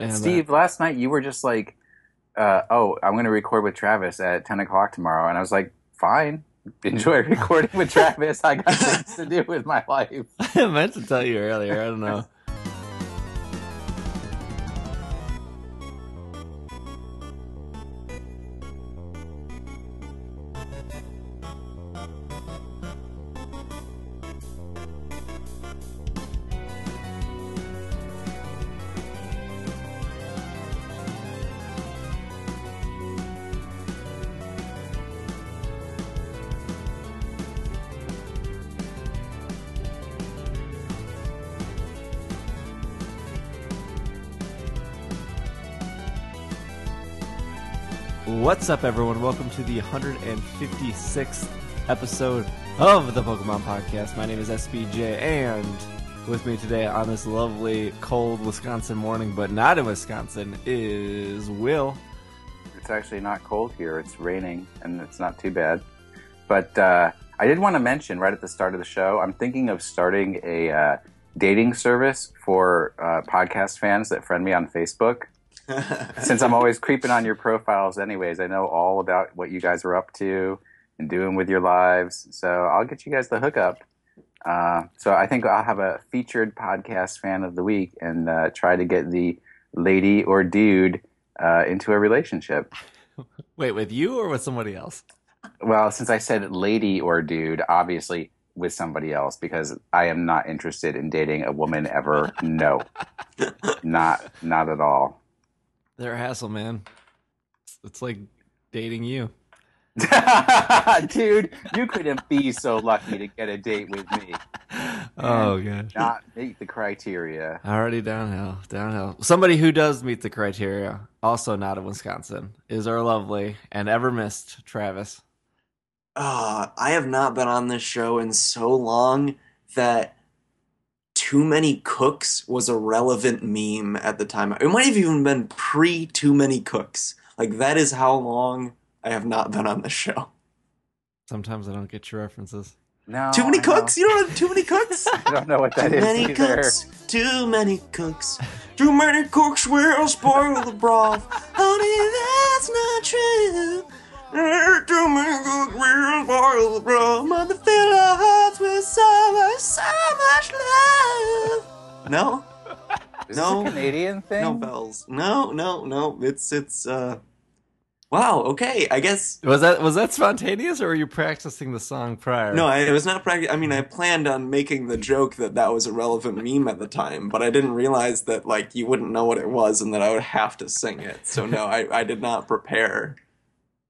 And, uh, Steve, last night you were just like, uh, "Oh, I'm going to record with Travis at 10 o'clock tomorrow," and I was like, "Fine, enjoy recording with Travis. I got things to do with my life." I meant to tell you earlier. I don't know. What's up, everyone? Welcome to the 156th episode of the Pokemon Podcast. My name is SBJ, and with me today on this lovely, cold Wisconsin morning, but not in Wisconsin, is Will. It's actually not cold here. It's raining, and it's not too bad. But uh, I did want to mention right at the start of the show, I'm thinking of starting a uh, dating service for uh, podcast fans that friend me on Facebook. Since I'm always creeping on your profiles, anyways, I know all about what you guys are up to and doing with your lives. So I'll get you guys the hookup. Uh, so I think I'll have a featured podcast fan of the week and uh, try to get the lady or dude uh, into a relationship. Wait, with you or with somebody else? Well, since I said lady or dude, obviously with somebody else because I am not interested in dating a woman ever. No, not not at all. They're a hassle, man. It's, it's like dating you. Dude, you couldn't be so lucky to get a date with me. Oh, gosh. Not meet the criteria. Already downhill, downhill. Somebody who does meet the criteria, also not in Wisconsin, is our lovely and ever missed Travis. Uh, I have not been on this show in so long that Too Many Cooks was a relevant meme at the time. It might have even been pre Too Many Cooks. Like, that is how long I have not been on this show. Sometimes I don't get your references. No. too many I know. cooks? You don't have Too Many Cooks? I don't know what that too is many either. cooks, too many cooks, too many cooks will spoil the broth. Honey, that's not true. Eh, Too many cooks will spoil the broth. Mother fill our hearts with so much, so much love. No, Is No. this a Canadian thing? no bells. No, no, no. It's it's. uh Wow. Okay. I guess Was that was that spontaneous, or were you practicing the song prior? No, I, it was not practice. I mean, I planned on making the joke that that was a relevant meme at the time, but I didn't realize that like you wouldn't know what it was and that I would have to sing it. So no, I, I did not prepare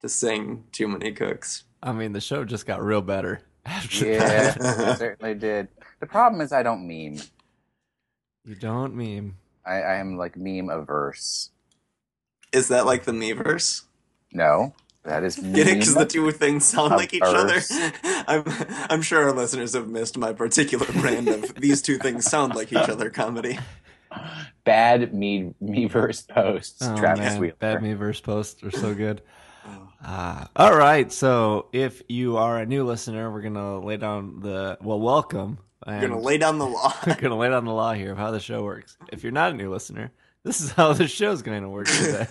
to sing "Too Many Cooks." I mean the show just got real better after Yeah, that. it certainly did. The problem is I don't meme. You don't meme. I, I am like meme averse. Is that like the Meverse? No, that is meme. Get it? Because the two things sound like each other. I'm I'm sure our listeners have missed my particular brand of these two things sound like each other comedy. bad me meverse posts. Oh Travis man, Wheeler. bad me verse posts are so good. Ah, all right. So if you are a new listener, we're gonna lay down the well, welcome. I'm gonna lay down the law. We're gonna lay down the law here of how the show works. If you're not a new listener, this is how the show's going to work today.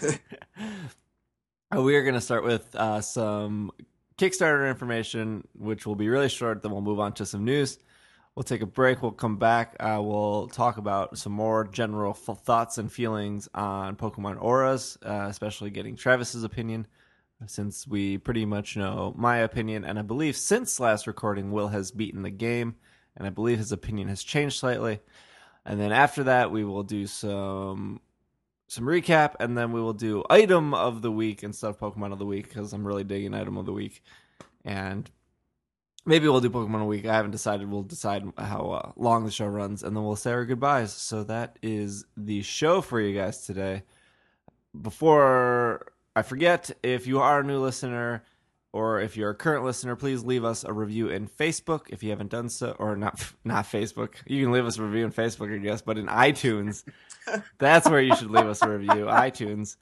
Uh, we are going to start with uh, some Kickstarter information, which will be really short. Then we'll move on to some news. We'll take a break. We'll come back. Uh, we'll talk about some more general f- thoughts and feelings on Pokemon ORAS, uh, especially getting Travis's opinion, since we pretty much know my opinion. And I believe since last recording, Will has beaten the game, and I believe his opinion has changed slightly. And then after that, we will do some some recap, and then we will do item of the week instead of Pokemon of the week because I'm really digging item of the week, and maybe we'll do Pokemon of the week. I haven't decided. We'll decide how uh, long the show runs, and then we'll say our goodbyes. So that is the show for you guys today. Before I forget, if you are a new listener or if you're a current listener, please leave us a review in Facebook if you haven't done so, or not not Facebook. You can leave us a review in Facebook, I guess, but in iTunes, that's where you should leave us a review. iTunes,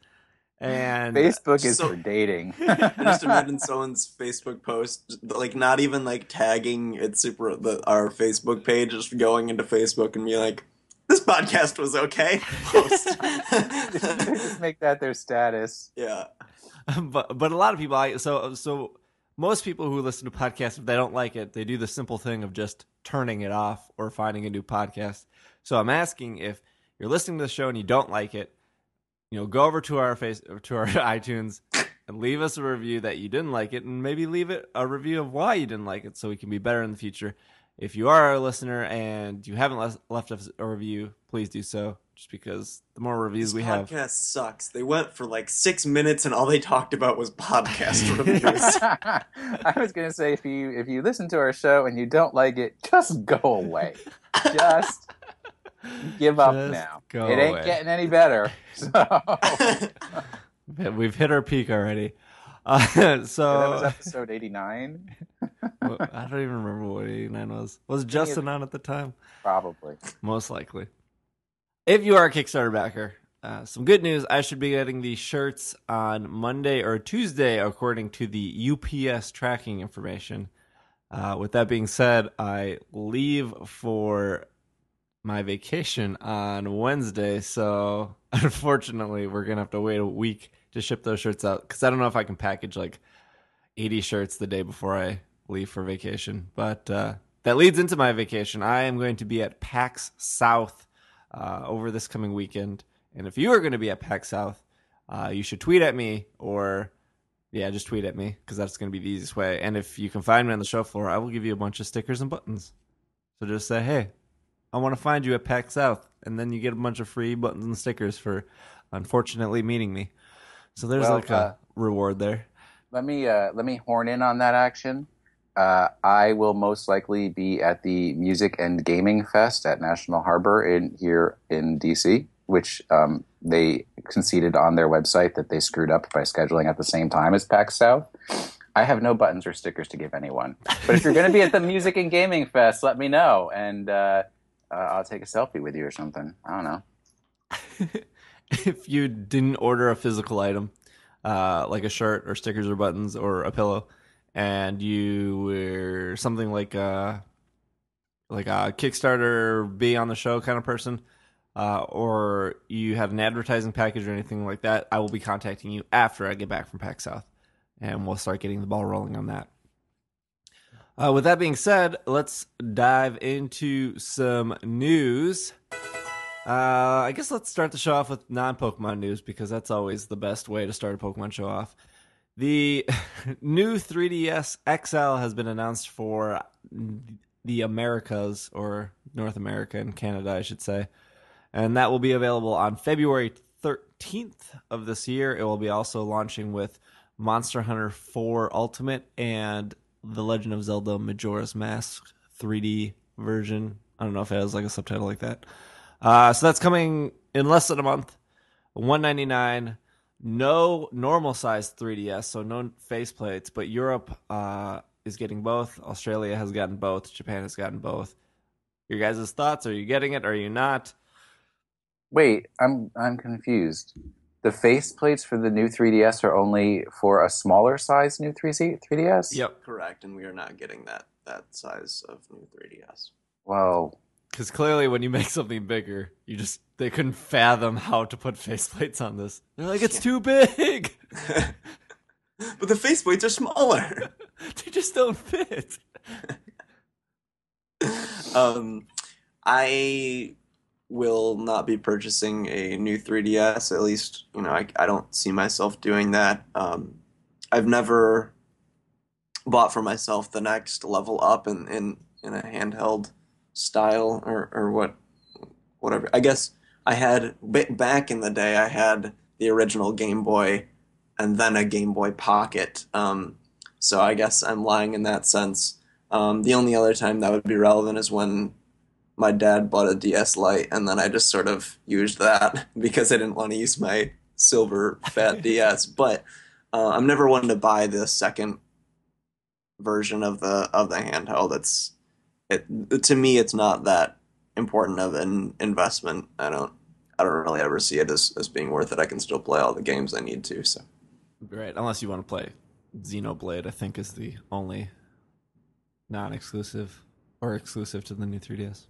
and Facebook is So- for dating. I just imagine someone's Facebook post, like not even like tagging it's super the, our Facebook page, just going into Facebook and be like, this podcast was okay. Just make that their status. yeah. but but a lot of people I so so most people who listen to podcasts if they don't like it they do the simple thing of just turning it off or finding a new podcast so i'm asking if you're listening to the show and you don't like it you know go over to our face to our itunes and leave us a review that you didn't like it and maybe leave it a review of why you didn't like it so we can be better in the future if you are a listener and you haven't les- left us a review please do so just because the more reviews This we have podcast sucks. They went for like six minutes, and all they talked about was podcast reviews. I was gonna say if you if you listen to our show and you don't like it, just go away. Just give up Just now. go it ain't away. getting any better. So We've hit our peak already. Uh, that was so episode eighty nine, I don't even remember what 89 was. Was Justin on at the time? probably. Most likely. If you are a Kickstarter backer, uh, some good news. I should be getting the shirts on Monday or Tuesday, according to the UPS tracking information. Uh, with that being said, I leave for my vacation on Wednesday, so unfortunately, we're gonna have to wait a week to ship those shirts out because I don't know if I can package like 80 shirts the day before I leave for vacation. But uh, that leads into my vacation. I am going to be at PAX South uh, over this coming weekend, and if you are going to be at PAX South, uh, you should tweet at me or yeah, just tweet at me because that's going to be the easiest way. And if you can find me on the show floor, I will give you a bunch of stickers and buttons. So just say, hey, I want to find you at PAX South, and then you get a bunch of free buttons and stickers for unfortunately meeting me. So there's Well, like a uh, reward there. Let me uh, let me horn in on that action. Uh, I will most likely be at the Music and Gaming Fest at National Harbor in here in DC, which um, they conceded on their website that they screwed up by scheduling at the same time as PAX South. I have no buttons or stickers to give anyone, but if you're going to be at the Music and Gaming Fest, let me know, and uh, uh, I'll take a selfie with you or something. I don't know. if you didn't order a physical item, uh, like a shirt or stickers or buttons or a pillow, and you were something like a like a Kickstarter be on the show kind of person, uh, or you had an advertising package or anything like that, I will be contacting you after I get back from PAX South, and we'll start getting the ball rolling on that. Uh, with that being said, let's dive into some news. Uh, I guess let's start the show off with non Pokemon news because that's always the best way to start a Pokemon show off. The new 3DS XL has been announced for the Americas, or North America and Canada, I should say. And that will be available on February 13th of this year. It will be also launching with Monster Hunter 4 Ultimate and The Legend of Zelda Majora's Mask 3D version. I don't know if it has like a subtitle like that. Uh, so that's coming in less than a month. 199 no normal size 3ds so no faceplates but europe uh, is getting both australia has gotten both japan has gotten both your guys' thoughts are you getting it are you not Wait, I'm I'm confused. The face plates for the new 3DS are only for a smaller size new 3C 3DS. yep Correct, and we are not getting that that size of new 3DS. Well, because clearly when you make something bigger you just they couldn't fathom how to put faceplates on this they're like it's too big but the faceplates are smaller. they just don't fit um, I will not be purchasing a new 3DS. At least, you know, I, I don't see myself doing that. Um, I've never bought for myself the next level up in, in, in a handheld style or, or what, whatever. I guess I had ba- back in the day. I had the original Game Boy and then a Game Boy Pocket. Um, so I guess I'm lying in that sense. Um, the only other time that would be relevant is when my dad bought a DS Lite, and then I just sort of used that because I didn't want to use my silver fat DS. But uh, I'm never one to buy the second version of the of the handheld. It's it to me, it's not that important of an investment. I don't I don't really ever see it as, as being worth it. I can still play all the games I need to. So right unless you want to play xenoblade i think is the only non-exclusive or exclusive to the new 3ds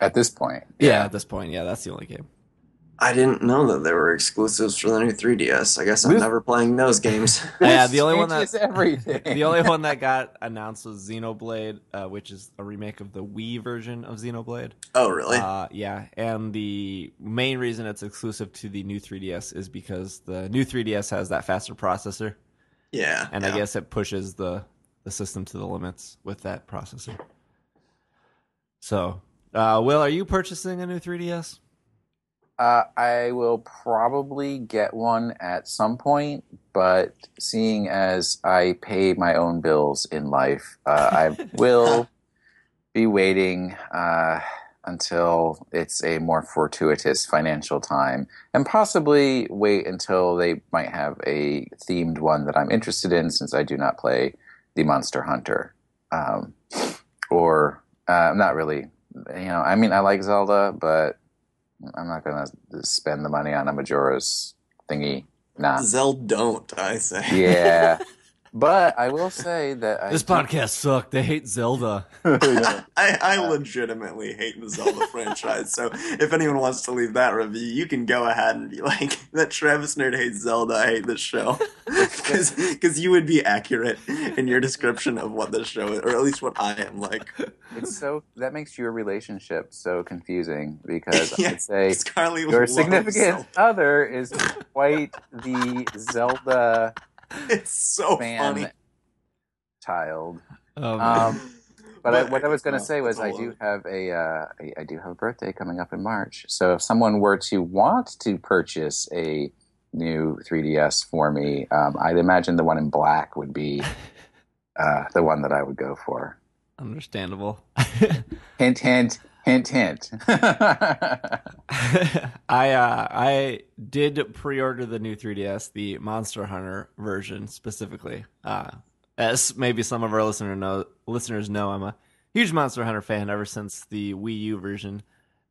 At this point, Yeah, at this point, yeah, that's the only game. I didn't know that there were exclusives for the new 3DS. I guess I'm This- never playing those games. Yeah, the only one that- everything. The only one that got announced was Xenoblade, uh, which is a remake of the Wii version of Xenoblade. oh, really? Uh, yeah, and the main reason it's exclusive to the new 3DS is because the new 3DS has that faster processor, yeah. and yeah. I guess it pushes the the system to the limits with that processor. So, uh, Will, are you purchasing a new 3DS? Uh, I will probably get one at some point, but seeing as I pay my own bills in life, uh, I will be waiting uh, until it's a more fortuitous financial time, and possibly wait until they might have a themed one that I'm interested in, since I do not play the Monster Hunter, um, or uh, not really. You know, I mean, I like Zelda, but I'm not gonna spend the money on a Majora's thingy. Nah. Zell don't, I say. Yeah. but I will say that I This podcast sucked. They hate Zelda. I, I legitimately hate the Zelda franchise, so if anyone wants to leave that review, you can go ahead and be like, that Travis Nerd hates Zelda, I hate this show. Because you would be accurate in your description of what this show is, or at least what I am like. it's so that makes your relationship so confusing because Yeah, I'd say Scarly your significant Zelda. other is quite the Zelda It's so fan funny. child. Um, Um, But I, what I was going to no, say was, I do love. have a, uh, I, I do have a birthday coming up in March. So if someone were to want to purchase a new 3DS for me, um, I'd imagine the one in black would be uh, the one that I would go for. understandable. Hint, hint, hint, hint. I uh, I did pre-order the new 3DS, the Monster Hunter version specifically. Uh, as maybe some of our listener know, listeners know, I'm a huge Monster Hunter fan ever since the Wii U version.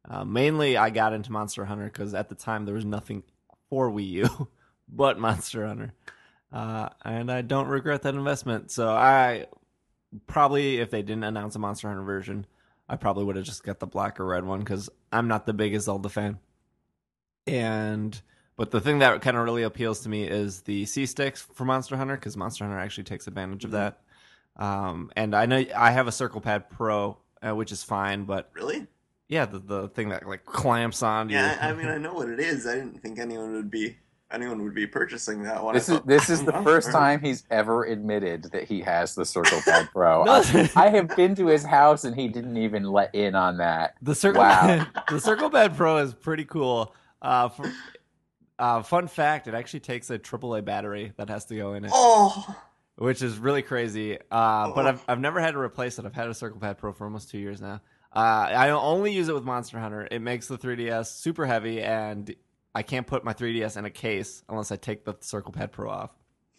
Uh, mainly, I got into Monster Hunter because at the time there was nothing for Wii U but Monster Hunter, uh, and I don't regret that investment. So I probably, if they didn't announce a Monster Hunter version, I probably would have just got the black or red one because I'm not the biggest Zelda fan. And but the thing that kind of really appeals to me is the C sticks for Monster Hunter because Monster Hunter actually takes advantage of that. Um, and I know I have a Circle Pad Pro, uh, which is fine, but Really? yeah, the the thing that like clamps on. Yeah, I mean, I know what it is. I didn't think anyone would be anyone would be purchasing that one. I this is this is the first time he's ever admitted that he has the Circle Pad Pro. No. I, I have been to his house and he didn't even let in on that. The circle Wow. the Circle Pad Pro is pretty cool. Uh, for, uh, fun fact: it actually takes a AAA battery that has to go in it, Oh, which is really crazy. Uh, but Oh. I've I've never had to replace it. I've had a Circle Pad Pro for almost two years now. Uh, I only use it with Monster Hunter. It makes the 3DS super heavy, and I can't put my 3DS in a case unless I take the Circle Pad Pro off.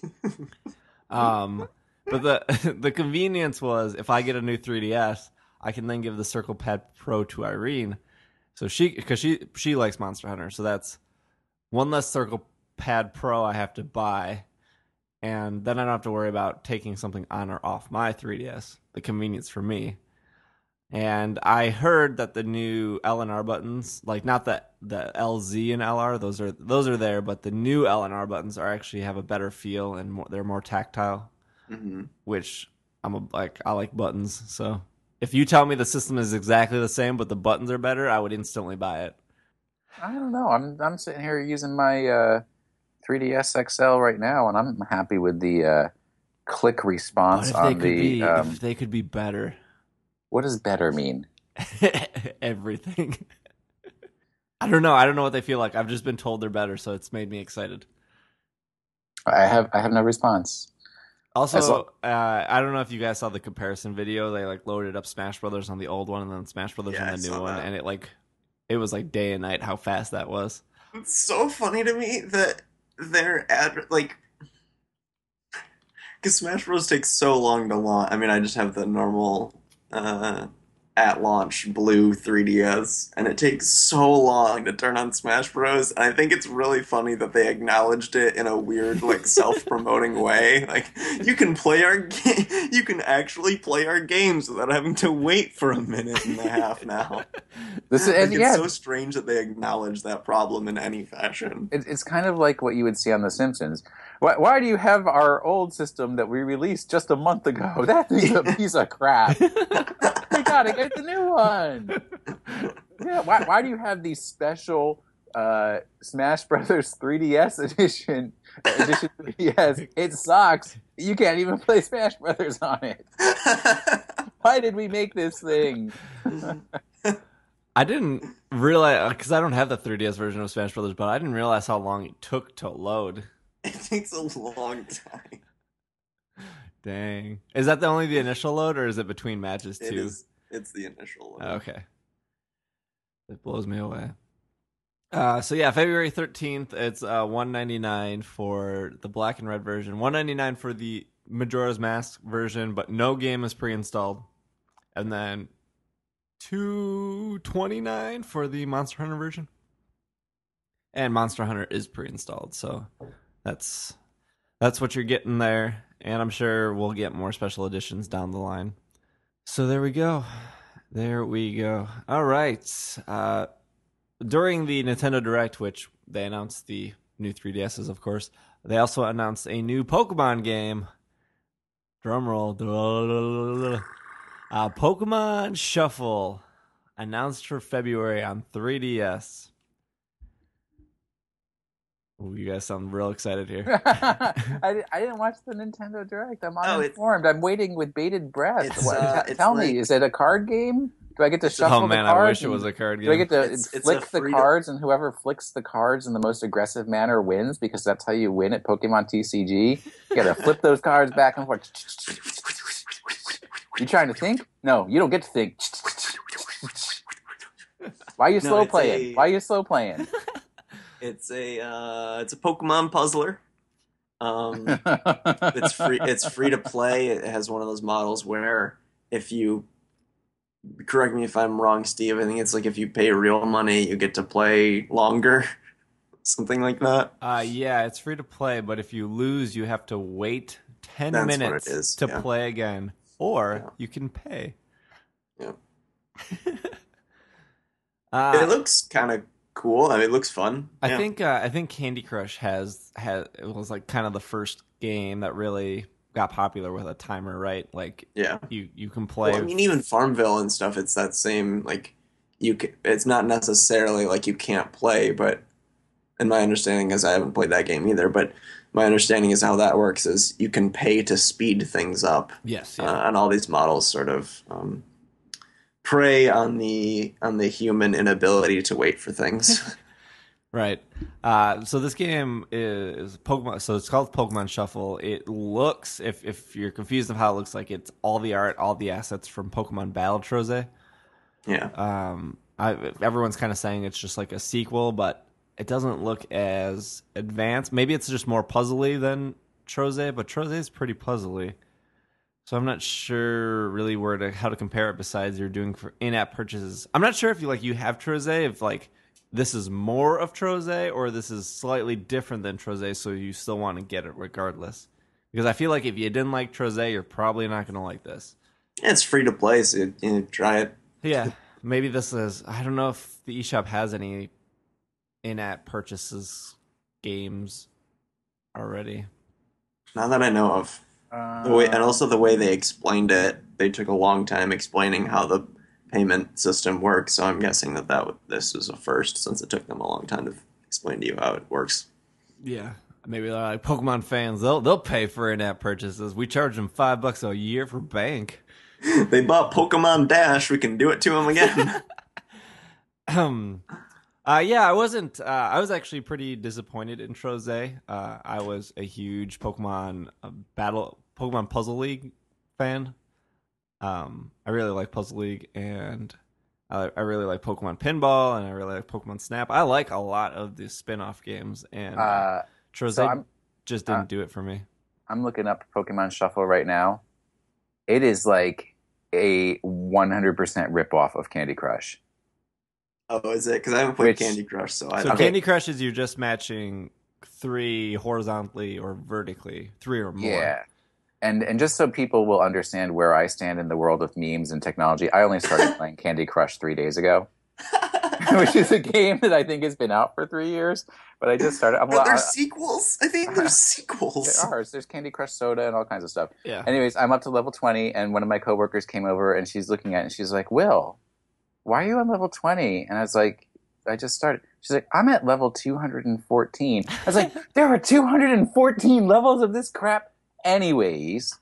um, but the the convenience was if I get a new 3DS, I can then give the Circle Pad Pro to Irene, so she because she she likes Monster Hunter, so that's one less Circle Pad Pro I have to buy, and then I don't have to worry about taking something on or off my 3DS. The convenience for me. And I heard that the new L and R buttons, like not the the LZ and LR, those are those are there, but the new L and R buttons are actually have a better feel and more, they're more tactile hmm which I'm a, like I like buttons. So if you tell me the system is exactly the same but the buttons are better, I would instantly buy it. I don't know. I'm I'm sitting here using my uh, 3ds XL right now, and I'm happy with the uh, click response if they on could the. be, um, if they could be better, what does better mean? everything. I don't know. I don't know what they feel like. I've just been told they're better, so it's made me excited. I have I have no response. Also, lo- uh, I don't know if you guys saw the comparison video. They like loaded up Smash Brothers on the old one and then Smash Brothers Yeah, on I the new one, that. and it like it was like day and night how fast that was. It's so funny to me that they're ad like because Smash Bros takes so long to launch. I mean, I just have the normal uh at launch blue 3DS, and it takes so long to turn on Smash Bros. And I think it's really funny that they acknowledged it in a weird, like self-promoting way. Like you can play our game, you can actually play our games without having to wait for a minute and a half now. This is Like, and it's so strange that they acknowledge that problem in any fashion. it, it's kind of like what you would see on The Simpsons. Why, why do you have our old system that we released just a month ago? That is a piece of crap. we gotta get the new one. Yeah, why, why do you have these special uh, Smash Brothers 3DS edition? Edition 3DS. It sucks. You can't even play Smash Brothers on it. Why did we make this thing? I didn't realize because I don't have the 3DS version of Smash Brothers, but I didn't realize how long it took to load. It takes a long time. Dang, is that the only the initial load, or is it between matches too? is. It's the initial. Oh, okay, it blows me away. Uh, so yeah, February thirteenth, it's uh one ninety nine for the black and red version, one ninety nine for the Majora's Mask version, but no game is pre installed, and then two twenty nine for the Monster Hunter version, and Monster Hunter is pre installed, so that's that's what you're getting there, and I'm sure we'll get more special editions down the line. So there we go. There we go. All right. Uh, during the Nintendo Direct, which they announced the new 3DSs, of course, they also announced a new Pokemon game. Drum roll. Uh, Pokemon Shuffle announced for February on 3DS. Ooh, you guys sound real excited here. I, I didn't watch the Nintendo Direct. I'm Oh, it's- uninformed. I'm waiting with bated breath. What- uh, t- it's tell like- me, is it a card game? Do I get to shuffle oh man, the cards? I wish it was a card game. Do I get to It's- it's flick a the free cards, and whoever flicks the cards in the most aggressive manner wins? Because that's how you win at Pokemon TCG. You gotta flip those cards back and forth. You trying to think? No, you don't get to think. Why are you No, slow it's playing? a- Why are you slow playing? It's a uh, it's a Pokemon puzzler. Um, it's free. It's free to play. It has one of those models where if you correct me if I'm wrong, Steve. I think it's like if you pay real money, you get to play longer, something like that. Uh, yeah, it's free to play, but if you lose, you have to wait 10 That's minutes is, to yeah. play again, or Yeah. you can pay. Yeah. uh, it looks kind of cool. I mean, it looks fun. I Yeah. think uh, I think Candy Crush has has it was like kind of the first game that really got popular with a timer, right? Like Yeah. you you can play. Well, I mean, even Farmville and stuff. It's that same like you. Can, it's not necessarily like you can't play, but and my understanding is I haven't played that game either. But my understanding is how that works is you can pay to speed things up, yes, uh, and all these models sort of um, prey on the on the human inability to wait for things. Right. Uh, so this game is Pokemon. So it's called Pokemon Shuffle. It looks, if if you're confused of how it looks like, it's all the art, all the assets from Pokemon Battle Trozei. yeah, Um, I, everyone's kind of saying it's just like a sequel, but it doesn't look as advanced. Maybe it's just more puzzly than Trozei, but Trozei is pretty puzzly. So I'm not sure really where to how to compare it besides you're doing for in-app purchases. I'm not sure if you like you have Trozei if like this is more of Trozei or this is slightly different than Trozei, so you still want to get it regardless. Because I feel like if you didn't like Trozei, you're probably not going to like this. it's free to play, so you, you know, try it. Yeah, maybe this is. I don't know if the eShop has any in-app purchases games already. Not that I know of. Uh, The way, and also the way they explained it, they took a long time explaining how the payment system works. So I'm guessing that that this is a first, since it took them a long time to explain to you how it works. Yeah, maybe they're like Pokemon fans. They'll they'll pay for in-app purchases. We charge them five bucks a year for bank. they bought Pokemon Dash. We can do it to them again. Um, uh, yeah, I wasn't. Uh, I was actually pretty disappointed in Trozei. Uh, I was a huge Pokemon uh, battle, Pokemon Puzzle League fan. Um, I really like Puzzle League, and I, I really like Pokemon Pinball, and I really like Pokemon Snap. I like a lot of the spin-off games, and uh, so just didn't uh, do it for me. I'm looking up Pokemon Shuffle right now. It is like a 100% ripoff of Candy Crush. Oh, is it? Because I haven't played Which- Candy Crush, so I So don't. Candy Crush is you're just matching three horizontally or vertically, three or more. Yeah. And and just so people will understand where I stand in the world of memes and technology, I only started playing Candy Crush three days ago, which is a game that I think has been out for three years. But I just started. I'm, But I, there's sequels. I think there's sequels. there are. There's Candy Crush Soda and all kinds of stuff. Yeah. Anyways, I'm up to level 20, and one of my coworkers came over and she's looking at it and she's like, Will, why are you on level 20? And I was like, I just started. She's like, I'm at level 214. I was like, there are 214 levels of this crap. Anyways,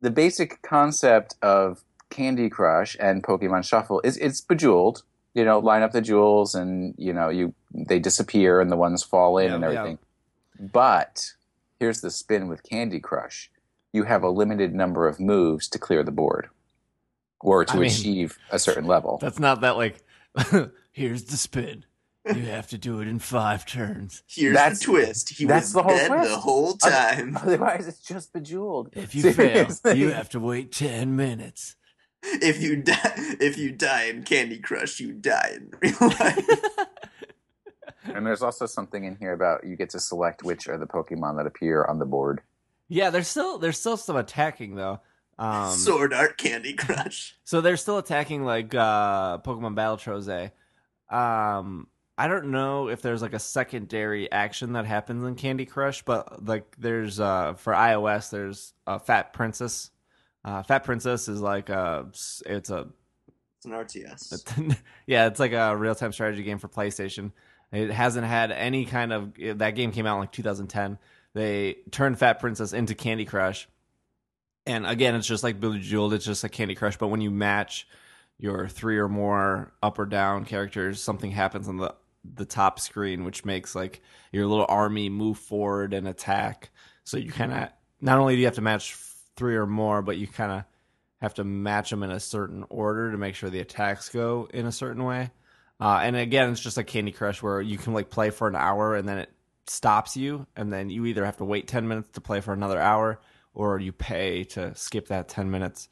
the basic concept of Candy Crush and Pokemon Shuffle is it's bejeweled. You know, line up the jewels and, you know, you they disappear and the ones fall in Yeah, and yeah. everything. But here's the spin with Candy Crush. You have a limited number of moves to clear the board or to I mean- achieve a certain level. That's not that like. here's the spin. You have to do it in five turns. Here's That's- the twist. He that's was the whole dead twist. the whole time. Otherwise, it's just bejeweled. If you fail, you have to wait ten minutes. if you die, if you die in Candy Crush, you die in real life. And there's also something in here about you get to select which are the Pokemon that appear on the board. Yeah, there's still there's still some attacking though. Um, Sword Art Candy Crush. So they're still attacking like uh Pokemon Battle Trozei. Um I don't know if there's like a secondary action that happens in Candy Crush, but like there's uh for iOS there's a Fat Princess. Uh Fat Princess is like a it's a It's an RTS. yeah, it's like a real-time strategy game for PlayStation. It hasn't had any kind of that game came out in like 2010. They turned Fat Princess into Candy Crush. And again, it's just like Bejeweled, it's just like Candy Crush, but when you match your three or more up or down characters, something happens on the the top screen which makes like your little army move forward and attack. So you kind of not only do you have to match three or more, but you kind of have to match them in a certain order to make sure the attacks go in a certain way. Uh, and again, it's just like Candy Crush where you can like play for an hour and then it stops you, and then you either have to wait ten minutes to play for another hour or you pay to skip that ten minutes.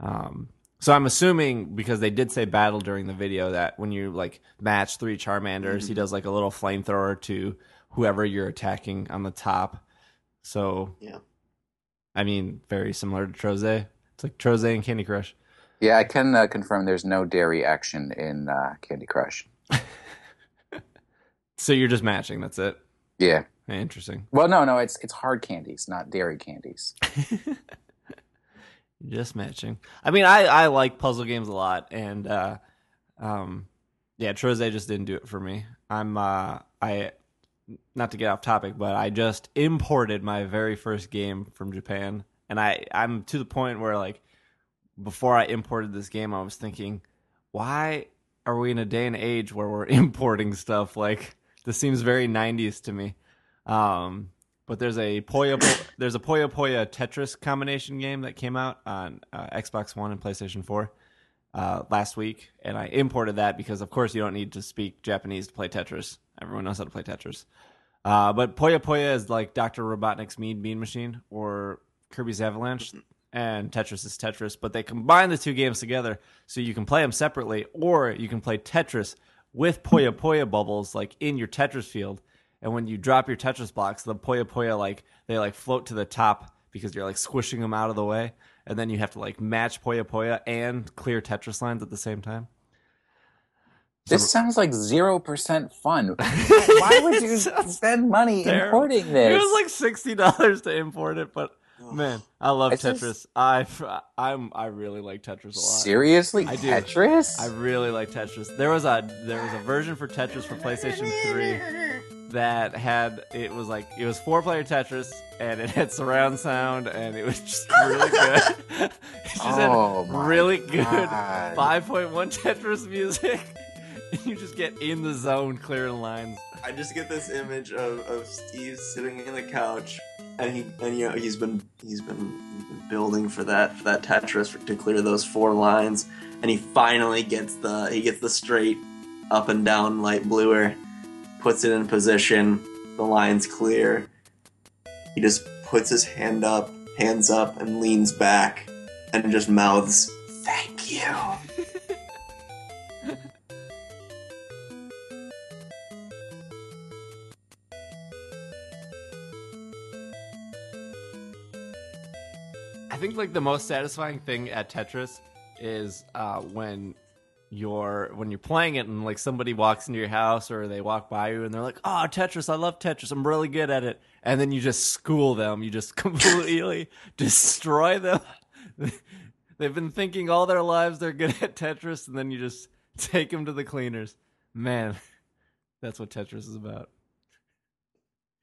Um, so I'm assuming because they did say battle during the video that when you like match three Charmanders, he does like a little flamethrower to whoever you're attacking on the top. So Yeah. I mean, very similar to Trozei. It's like Trozei and Candy Crush. Yeah, I can uh, confirm there's no dairy action in uh, Candy Crush. So you're just matching. That's it. Yeah. Interesting. Well, no, no, it's it's hard candies, not dairy candies. Just matching. I mean, I I like puzzle games a lot, and uh, um, yeah, Trozei just didn't do it for me. I'm uh, I not to get off topic, but I just imported my very first game from Japan, and I I'm to the point where like before I imported this game, I was thinking, why are we in a day and age where we're importing stuff? Like this seems very 90s to me. Um, but there's a Puyo there's a Puyo Puyo Tetris combination game that came out on uh, Xbox One and PlayStation 4 uh, last week, and I imported that because, of course, you don't need to speak Japanese to play Tetris. Everyone knows how to play Tetris. Uh, but Puyo Puyo is like Dr. Robotnik's Mean Bean Machine or Kirby's Avalanche, and Tetris is Tetris. But they combine the two games together so you can play them separately, or you can play Tetris with Puyo Puyo bubbles like in your Tetris field. And when you drop your Tetris blocks, the Puyo Puyo like they like float to the top because you're like squishing them out of the way, and then you have to like match Puyo Puyo and clear Tetris lines at the same time. This sounds like zero percent fun. Why would you spend money terrible. importing this? It was like sixty dollars to import it, but man, I love It's Tetris. I I'm I really like Tetris a lot. Seriously, I do. Tetris? I really like Tetris. There was a there was a version for Tetris for PlayStation 3 that had it was like it was four player Tetris and it had surround sound and it was just really good. it just Oh had my really good 5.1 Tetris music. you just get in the zone clearing lines. I just get this image of, of Steve sitting in the couch, and he and you know he's been he's been, he's been building for that for that Tetris for, to clear those four lines, and he finally gets the he gets the straight up and down light bluer, puts it in position, the lines clear. He just puts his hand up, hands up, and leans back, and just mouths, "Thank you." I think like the most satisfying thing at Tetris is uh, when you're when you're playing it and like somebody walks into your house or they walk by you and they're like, "Oh, Tetris, I love Tetris. I'm really good at it." And then you just school them. You just completely destroy them. They've been thinking all their lives they're good at Tetris and then you just take them to the cleaners. Man, that's what Tetris is about.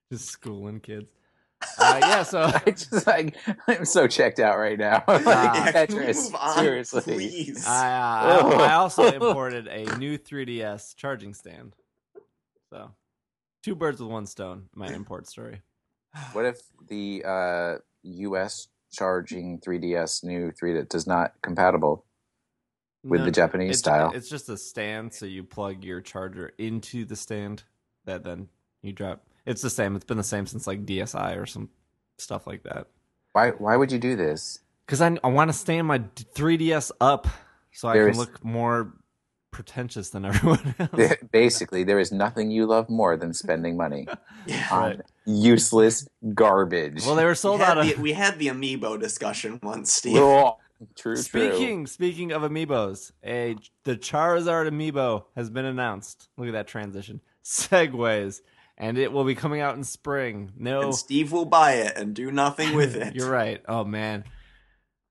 Just schooling kids. Uh, yeah, so I just like I'm so checked out right now. like. Yeah, can we Tetris, move on, seriously. please. I, uh, I, I also imported a new 3DS charging stand. So, two birds with one stone. My import story. What if the uh, U.S. charging 3DS new 3 that does not compatible with No, the Japanese it's, style? It's just a stand, so you plug your charger into the stand that then you drop. It's the same. It's been the same since like DSi or some stuff like that. Why why would you do this? Because I, I want to stand my 3DS up so I There can is- look more pretentious than everyone else. Basically, there is nothing you love more than spending money yeah. on Right. useless garbage. Well, they were sold had, out the, of. we had the amiibo discussion once, Steve. Oh, true, true. Speaking speaking of amiibos, a the Charizard amiibo has been announced. Look at that transition. Segues, and it will be coming out in spring. No, And Steve will buy it and do nothing with it. you're right. Oh man,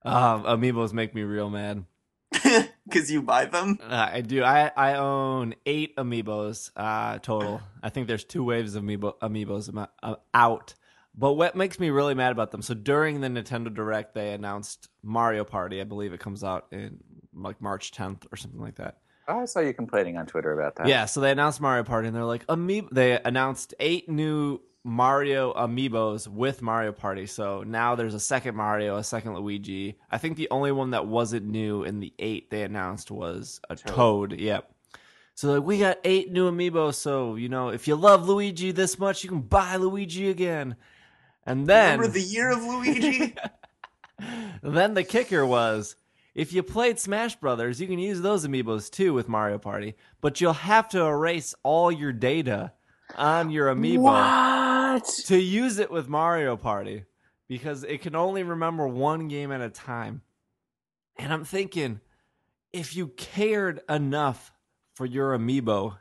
um, amiibos make me real mad. Because you buy them? Uh, I do. I I own eight amiibos uh, total. I think there's two waves of amiibo, amiibos am- uh, out. But what makes me really mad about them? So during the Nintendo Direct, they announced Mario Party. I believe it comes out in like March 10th or something like that. Oh, I saw you complaining on Twitter about that. Yeah, so they announced Mario Party, and they're like, Amiibo. They announced eight new Mario amiibos with Mario Party. So now there's a second Mario, a second Luigi. I think the only one that wasn't new in the eight they announced was a Toad. Yep. So like, we got eight new amiibos. So you know, if you love Luigi this much, you can buy Luigi again. And then Remember the year of Luigi? then the kicker was if you played Smash Brothers, you can use those amiibos too with Mario Party, but you'll have to erase all your data on your amiibo What? to use it with Mario Party because it can only remember one game at a time. And I'm thinking if you cared enough for your amiibo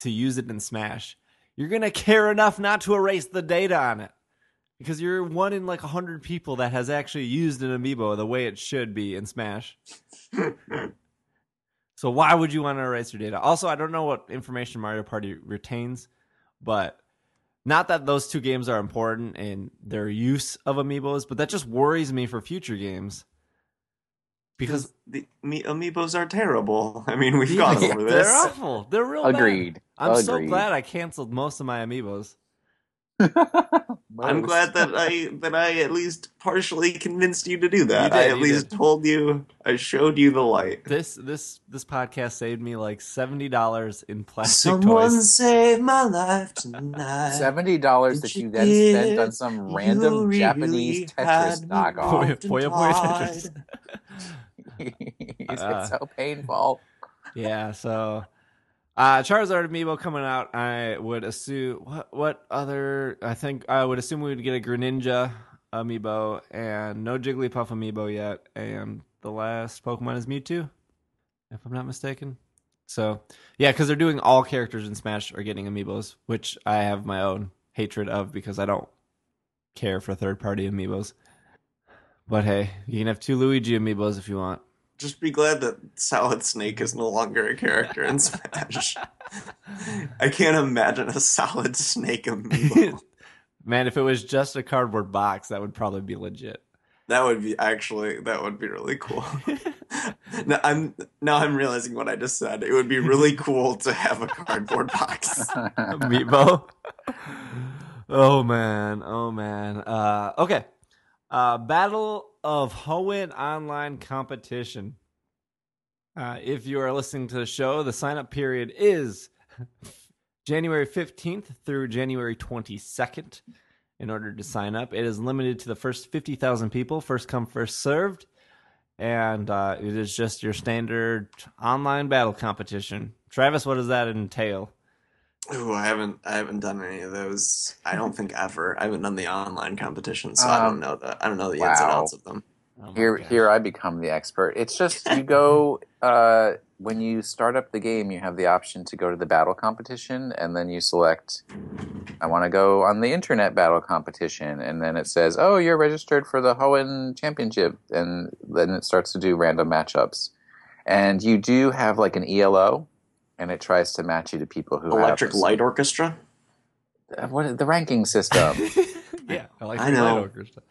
to use it in Smash, you're going to care enough not to erase the data on it. Because you're one in like a hundred people that has actually used an amiibo the way it should be in Smash. so why would you want to erase your data? Also, I don't know what information Mario Party retains, but not that those two games are important in their use of amiibos, but that just worries me for future games. Because the ami- amiibos are terrible. I mean, we've gone Yeah, over this. they're awful. They're real bad. Agreed. I'm so glad I canceled most of my amiibos. I'm glad that I that I at least partially convinced you to do that. You I at least did. told you. I showed you the light. This this this podcast saved me like seventy dollars in plastic Someone toys. saved my life tonight. Seventy dollars that you you then spent on some random really Japanese Tetris had me knockoff. moved and Puyo Puyo. Tetris. it's Uh, so painful. yeah, so uh Charizard amiibo coming out. I would assume what what other I think I would assume we would get a Greninja amiibo and no Jigglypuff amiibo yet and the last Pokemon is Mewtwo if I'm not mistaken. So, yeah, cuz they're doing all characters in Smash are getting amiibos, which I have my own hatred of because I don't care for third-party amiibos. But hey, you can have two Luigi amiibos if you want. Just be glad that Solid Snake is no longer a character in Smash. I can't imagine a Solid Snake amiibo. Man, if it was just a cardboard box, that would probably be legit. That would be actually that would be really cool. now I'm now I'm realizing what I just said. It would be really cool to have a cardboard box. Amiibo. oh man, oh man. Uh, okay. Uh, Battle of Hoenn online competition. Uh, if you are listening to the show, the sign up period is January 15th through January 22nd. In order to sign up, it is limited to the first 50,000 people, first come, first served. and uh, it is just your standard online battle competition. Travis, what does that entail? Ooh, I haven't I haven't done any of those. I don't think ever. I haven't done the online competition, so I don't Um, know the I don't know the ins and outs of them. Oh Here, gosh. here I become the expert. It's just you go uh, when you start up the game. You have the option to go to the battle competition, and then you select. I want to go on the internet battle competition, and then it says, "Oh, you're registered for the Hoenn Championship," and then it starts to do random matchups. And you do have like an ELO, and it tries to match you to people who Electric have Light Orchestra. Uh, What the ranking system? yeah, I like I know. Light Orchestra.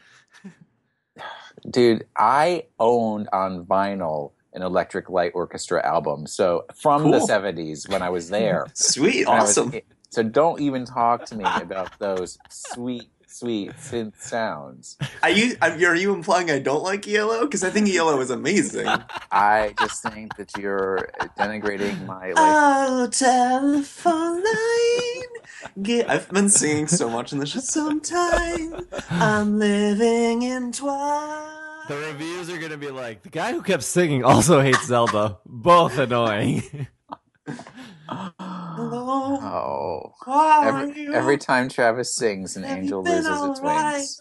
Dude, I owned on vinyl an Electric Light Orchestra album. So from the 70s when I was there. Sweet, when I was- awesome. so don't even talk to me about those sweet, sweet synth sounds. Are you are you- are you implying I don't like ELO? Because I think ELO is amazing. I just think that you're denigrating my life. Oh, telephone line. Get, I've been singing so much in this show. Sometime I'm living in twilight. The reviews are gonna be like the guy who kept singing also hates Zelda. Both annoying. Hello. Oh. How are Every, you? every time Travis sings, an Have angel loses its alright? wings.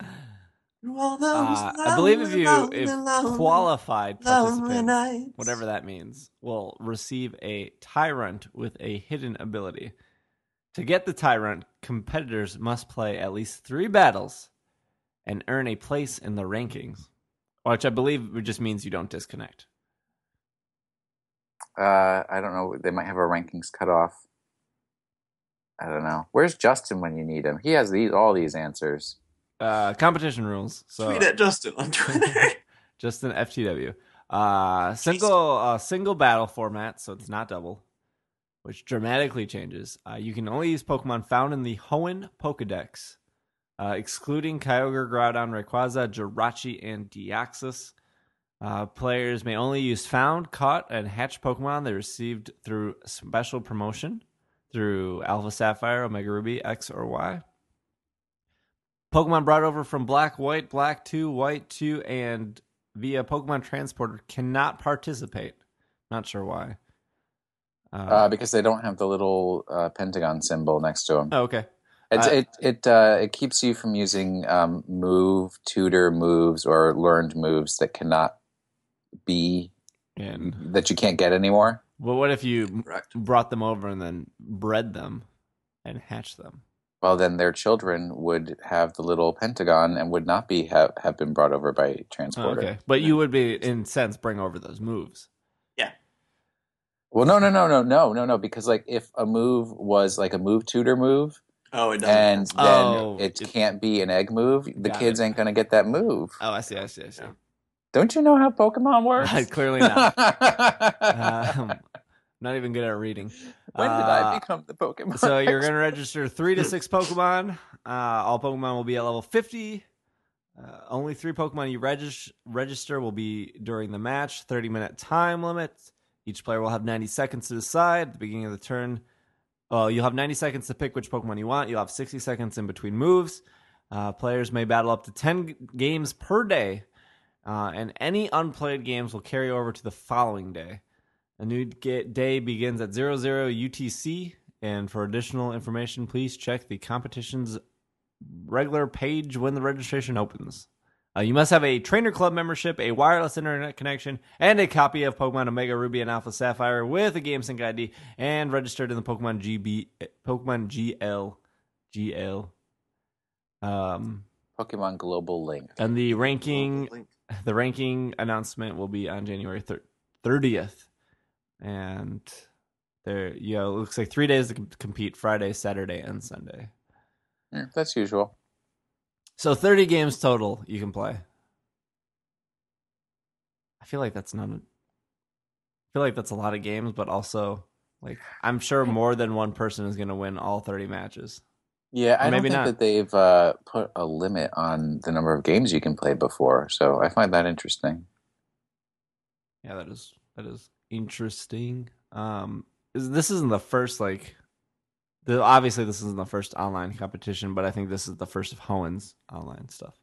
Uh, I believe if you if qualified lonely participants, whatever that means, will receive a Tyrunt with a hidden ability. To get the Tyrunt, competitors must play at least three battles and earn a place in the rankings, which I believe just means you don't disconnect. Uh, I don't know. They might have a rankings cutoff. I don't know. Where's Justin when you need him? He has these all these answers. Uh, competition rules. So Tweet at Justin on Twitter. just an FTW. Uh, single uh, single battle format, so it's not double, which dramatically changes. Uh, you can only use Pokemon found in the Hoenn Pokedex, uh, excluding Kyogre, Groudon, Rayquaza, Jirachi, and Deoxys. Uh, players may only use found, caught, and hatched Pokemon they received through special promotion through Alpha Sapphire, Omega Ruby, X, or Y. Pokemon brought over from Black, White, Black 2, White 2, and via Pokemon Transporter cannot participate. Not sure why. Uh, Uh, because they don't have the little uh, pentagon symbol next to them. oh, okay. It's, uh, it it uh, it keeps you from using um, move, tutor moves, or learned moves that cannot be And that you can't get anymore. well, what if you Correct. brought them over and then bred them and hatched them? Well, then their children would have the little pentagon and would not be have, have been brought over by Oh, transporter. okay, but you would be in sense bring over those moves. Yeah. Well, no, no, no, no, no, no, no. Because like if a move was like a move tutor move, Oh, it doesn't. and then Oh, it, it- can't be an egg move, the kids it. ain't gonna get that move. Oh, I see. I see. I see. Don't you know how Pokemon works? I clearly not. um, not even good at reading. when did Uh, I become the Pokemon? So you're going to register three to six Pokemon. Uh, all Pokemon will be at level 50. Uh, only three Pokemon you regis- register will be during the match. 30 minute time limit. Each player will have 90 seconds to decide. At the beginning of the turn, well, you'll have 90 seconds to pick which Pokemon you want. You'll have 60 seconds in between moves. Uh, players may battle up to 10 g- games per day, uh, and any unplayed games will carry over to the following day. A new ga- day begins at 00 UTC, and for additional information, please check the competition's regular page when the registration opens. Uh, you must have a Trainer Club membership, a wireless internet connection, and a copy of Pokemon Omega Ruby and Alpha Sapphire with a GameSync ID, and registered in the Pokemon GB, Pokemon GL, GL. Um, Pokemon Global Link. and the ranking Link. The ranking announcement will be on January thirtieth, and there, yeah, it looks like three days to compete: Friday, Saturday, and Sunday. Yeah, that's usual. So thirty games total you can play. I feel like that's not. A, I feel like that's a lot of games, but also like I'm sure more than one person is going to win all thirty matches. Yeah, I don't Maybe think not. that they've uh, put a limit on the number of games you can play before, so I find that interesting. Yeah, that is that is interesting. Um, is, this isn't the first like, the obviously this isn't the first online competition, but I think this is the first of Hoenn's online stuff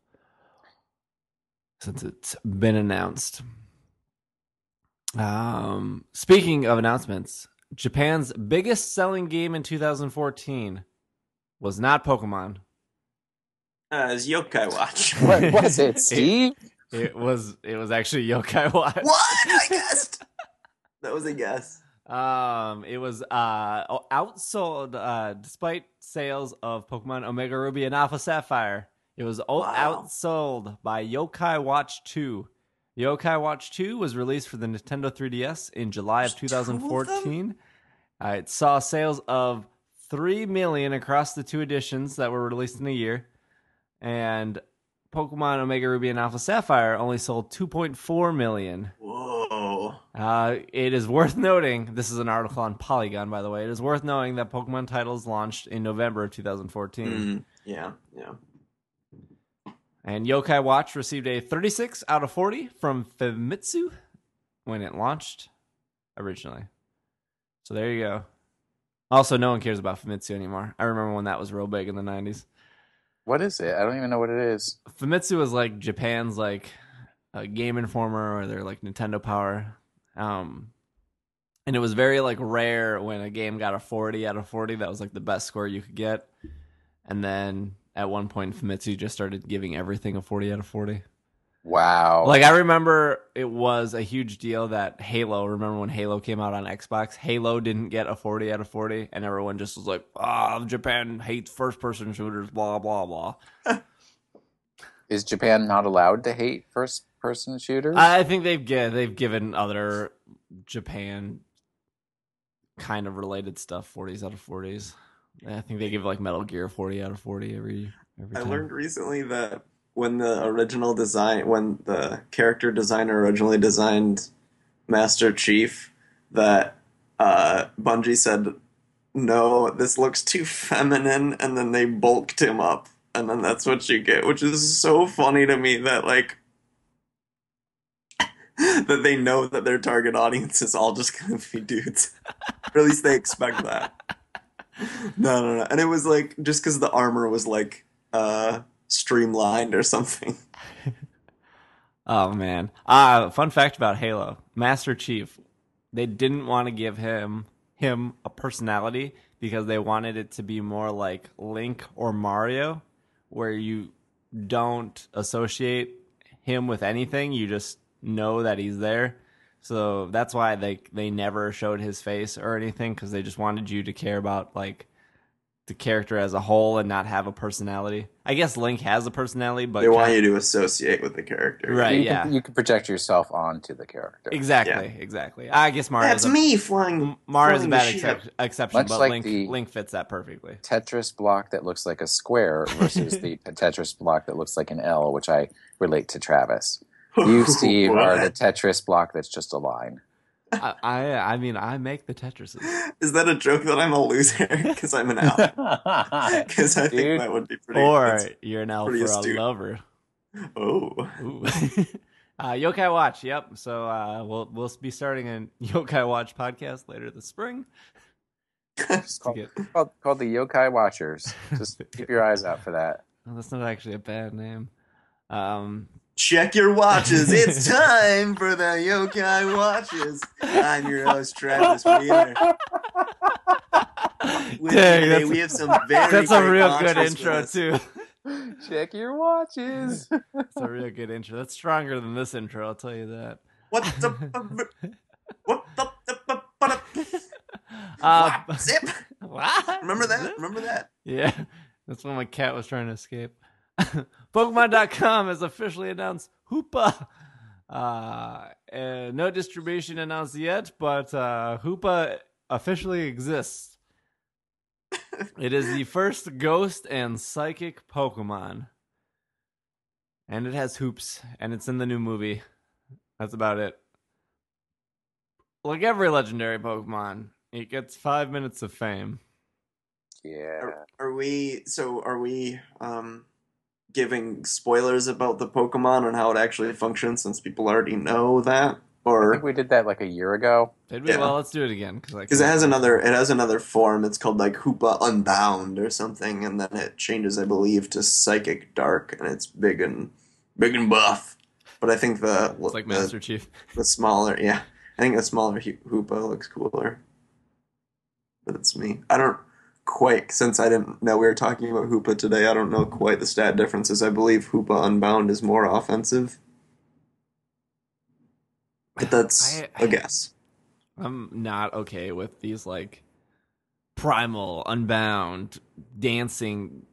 since it's been announced. Um, speaking of announcements, Japan's biggest selling game in 2014 was not Pokemon. Uh, it's Yokai Watch. What was it, Steve? It was it was actually Yokai Watch. what? I guessed. that was a guess. Um, it was uh outsold uh despite sales of Pokemon Omega Ruby and Alpha Sapphire. It was o- Wow. outsold by Yokai Watch 2. Yokai Watch 2 was released for the Nintendo 3DS in July of There's two of them? 2014. Uh, it saw sales of 3 million across the two editions that were released in a year. And Pokemon Omega Ruby and Alpha Sapphire only sold 2.4 million. Whoa. Uh, it is worth noting, this is an article on Polygon, by the way. It is worth knowing that Pokemon titles launched in November of 2014. Mm, yeah, yeah. And Yokai Watch received a 36 out of 40 from Famitsu when it launched originally. So there you go. Also, no one cares about Famitsu anymore. I remember when that was real big in the 90s. What is it? I don't even know what it is. Famitsu was like Japan's like a Game Informer or their like Nintendo Power. Um, and it was very like rare when a game got a 40 out of 40. That was like the best score you could get. And then at one point, Famitsu just started giving everything a 40 out of 40. Wow. Like I remember it was a huge deal that Halo, remember when Halo came out on Xbox? Halo didn't get a 40 out of 40 and everyone just was like, "Ah, Japan hates first person shooters, blah blah blah." is Japan not allowed to hate first person shooters? I think they've gi- they've given other Japan kind of related stuff 40s out of 40s. I think they give like Metal Gear 40 out of 40 every every time. I learned recently that when the original design, when the character designer originally designed Master Chief, that uh, Bungie said, "No, this looks too feminine," and then they bulked him up, and then that's what you get, which is so funny to me that like. that they know that their target audience is all just gonna be dudes. or at least they expect that. No, no, no. And it was like just because the armor was like uh streamlined or something. Oh man. Uh fun fact about Halo. Master Chief. They didn't want to give him him a personality because they wanted it to be more like Link or Mario where you don't associate him with anything, you just know that he's there. So that's why they they never showed his face or anything cuz they just wanted you to care about like the character as a whole and not have a personality. I guess Link has a personality, but they want you to associate with the character. Right. you, yeah. can, you can project yourself onto the character. Exactly, exactly. I guess Mario's That's a, me flying. Mario's a bad excep- exception, Much but like Link Link fits that perfectly. Tetris block that looks like a square versus the Tetris block that looks like an L, which I relate to Travis. You, Steve, are the Tetris block that's just a line. I, I I mean I make the Tetrises. Is that a joke that I'm a loser because I'm an owl? Because I think Dude. that would be pretty. Or you're an elf for astute. a lover. Oh, Ooh. uh, Yokai Watch, yep. So uh, we'll we'll be starting a Yokai Watch podcast later this spring. It's called, get- called, called the Yokai Watchers. Just keep your eyes out for that. oh, that's not actually a bad name. Um, check your watches. It's time for the yokai watches. I'm your host Travis Wheeler. With dang, today, that's, we have some very that's a real good intro too. Check your watches. That's a real good intro. That's stronger than this intro, I'll tell you that. What the? What the? What? Uh, Zip. what? Remember that? Remember that? Yeah, that's when my cat was trying to escape. Pokemon.com has officially announced Hoopa. Uh, uh, no distribution announced yet, but uh, Hoopa officially exists. it is the first ghost and psychic Pokemon. And it has hoops, and it's in the new movie. That's about it. Like every legendary Pokemon, it gets five minutes of fame. Yeah. Are, are we? So are we? Um, giving spoilers about the Pokemon and how it actually functions, since people already know that, I or think we did that like a year ago. Did we? Yeah. Well, let's do it again because because it has another it has another form. It's called like Hoopa Unbound or something, and then it changes, I believe, to Psychic Dark, and it's big and big and buff. But I think the It's like the, Master Chief. the smaller, yeah, I think the smaller Hoopa looks cooler. But it's me. I don't quite, since I didn't know we were talking about Hoopa today, I don't know quite the stat differences. I believe Hoopa Unbound is more offensive. But that's I- a guess. I'm not okay with these like primal, unbound, dancing,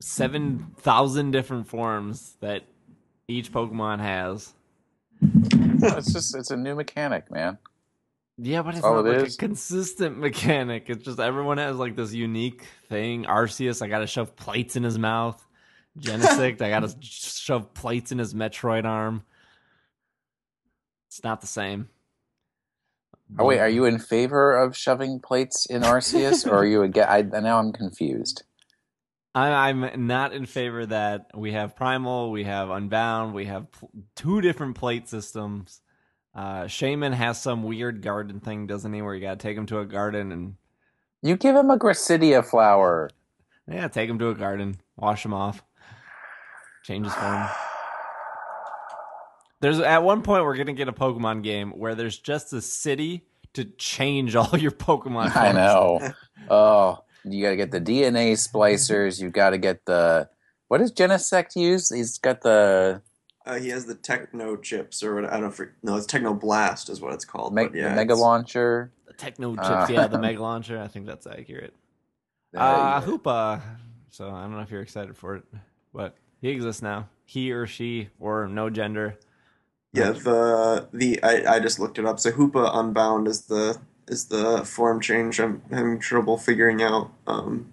seven thousand different forms that each Pokemon has. it's just it's a new mechanic, man. Yeah, but it's Oh, not it like is? a consistent mechanic. It's just everyone has like this unique thing. Arceus, I gotta shove plates in his mouth. Genesect, I gotta shove plates in his Metroid arm. It's not the same. Oh wait, are you in favor of shoving plates in Arceus, or are you again? I now I'm confused. I, I'm not in favor that we have Primal, we have Unbound, we have pl- two different plate systems. Uh, Shaymin has some weird garden thing, doesn't he? Where you gotta take him to a garden and You give him a Gracidea flower. yeah, take him to a garden, wash him off, change his form. There's at one point we're gonna get a Pokemon game where there's just a city to change all your Pokemon. I know. Oh, you got to get the DNA splicers. You got to get the what does Genesect use? He's got the Uh, he has the Techno chips, or what? I don't know. No, it's Techno Blast is what it's called. me- yeah, the Mega it's- Launcher. The Techno chips, Uh, yeah, the Mega Launcher. I think that's accurate. Uh, Uh, Hoopa. So I don't know if you're excited for it, but he exists now. He or she or no gender. Yeah, the the I, I just looked it up. So Hoopa Unbound is the is the form change I'm having trouble figuring out. Um,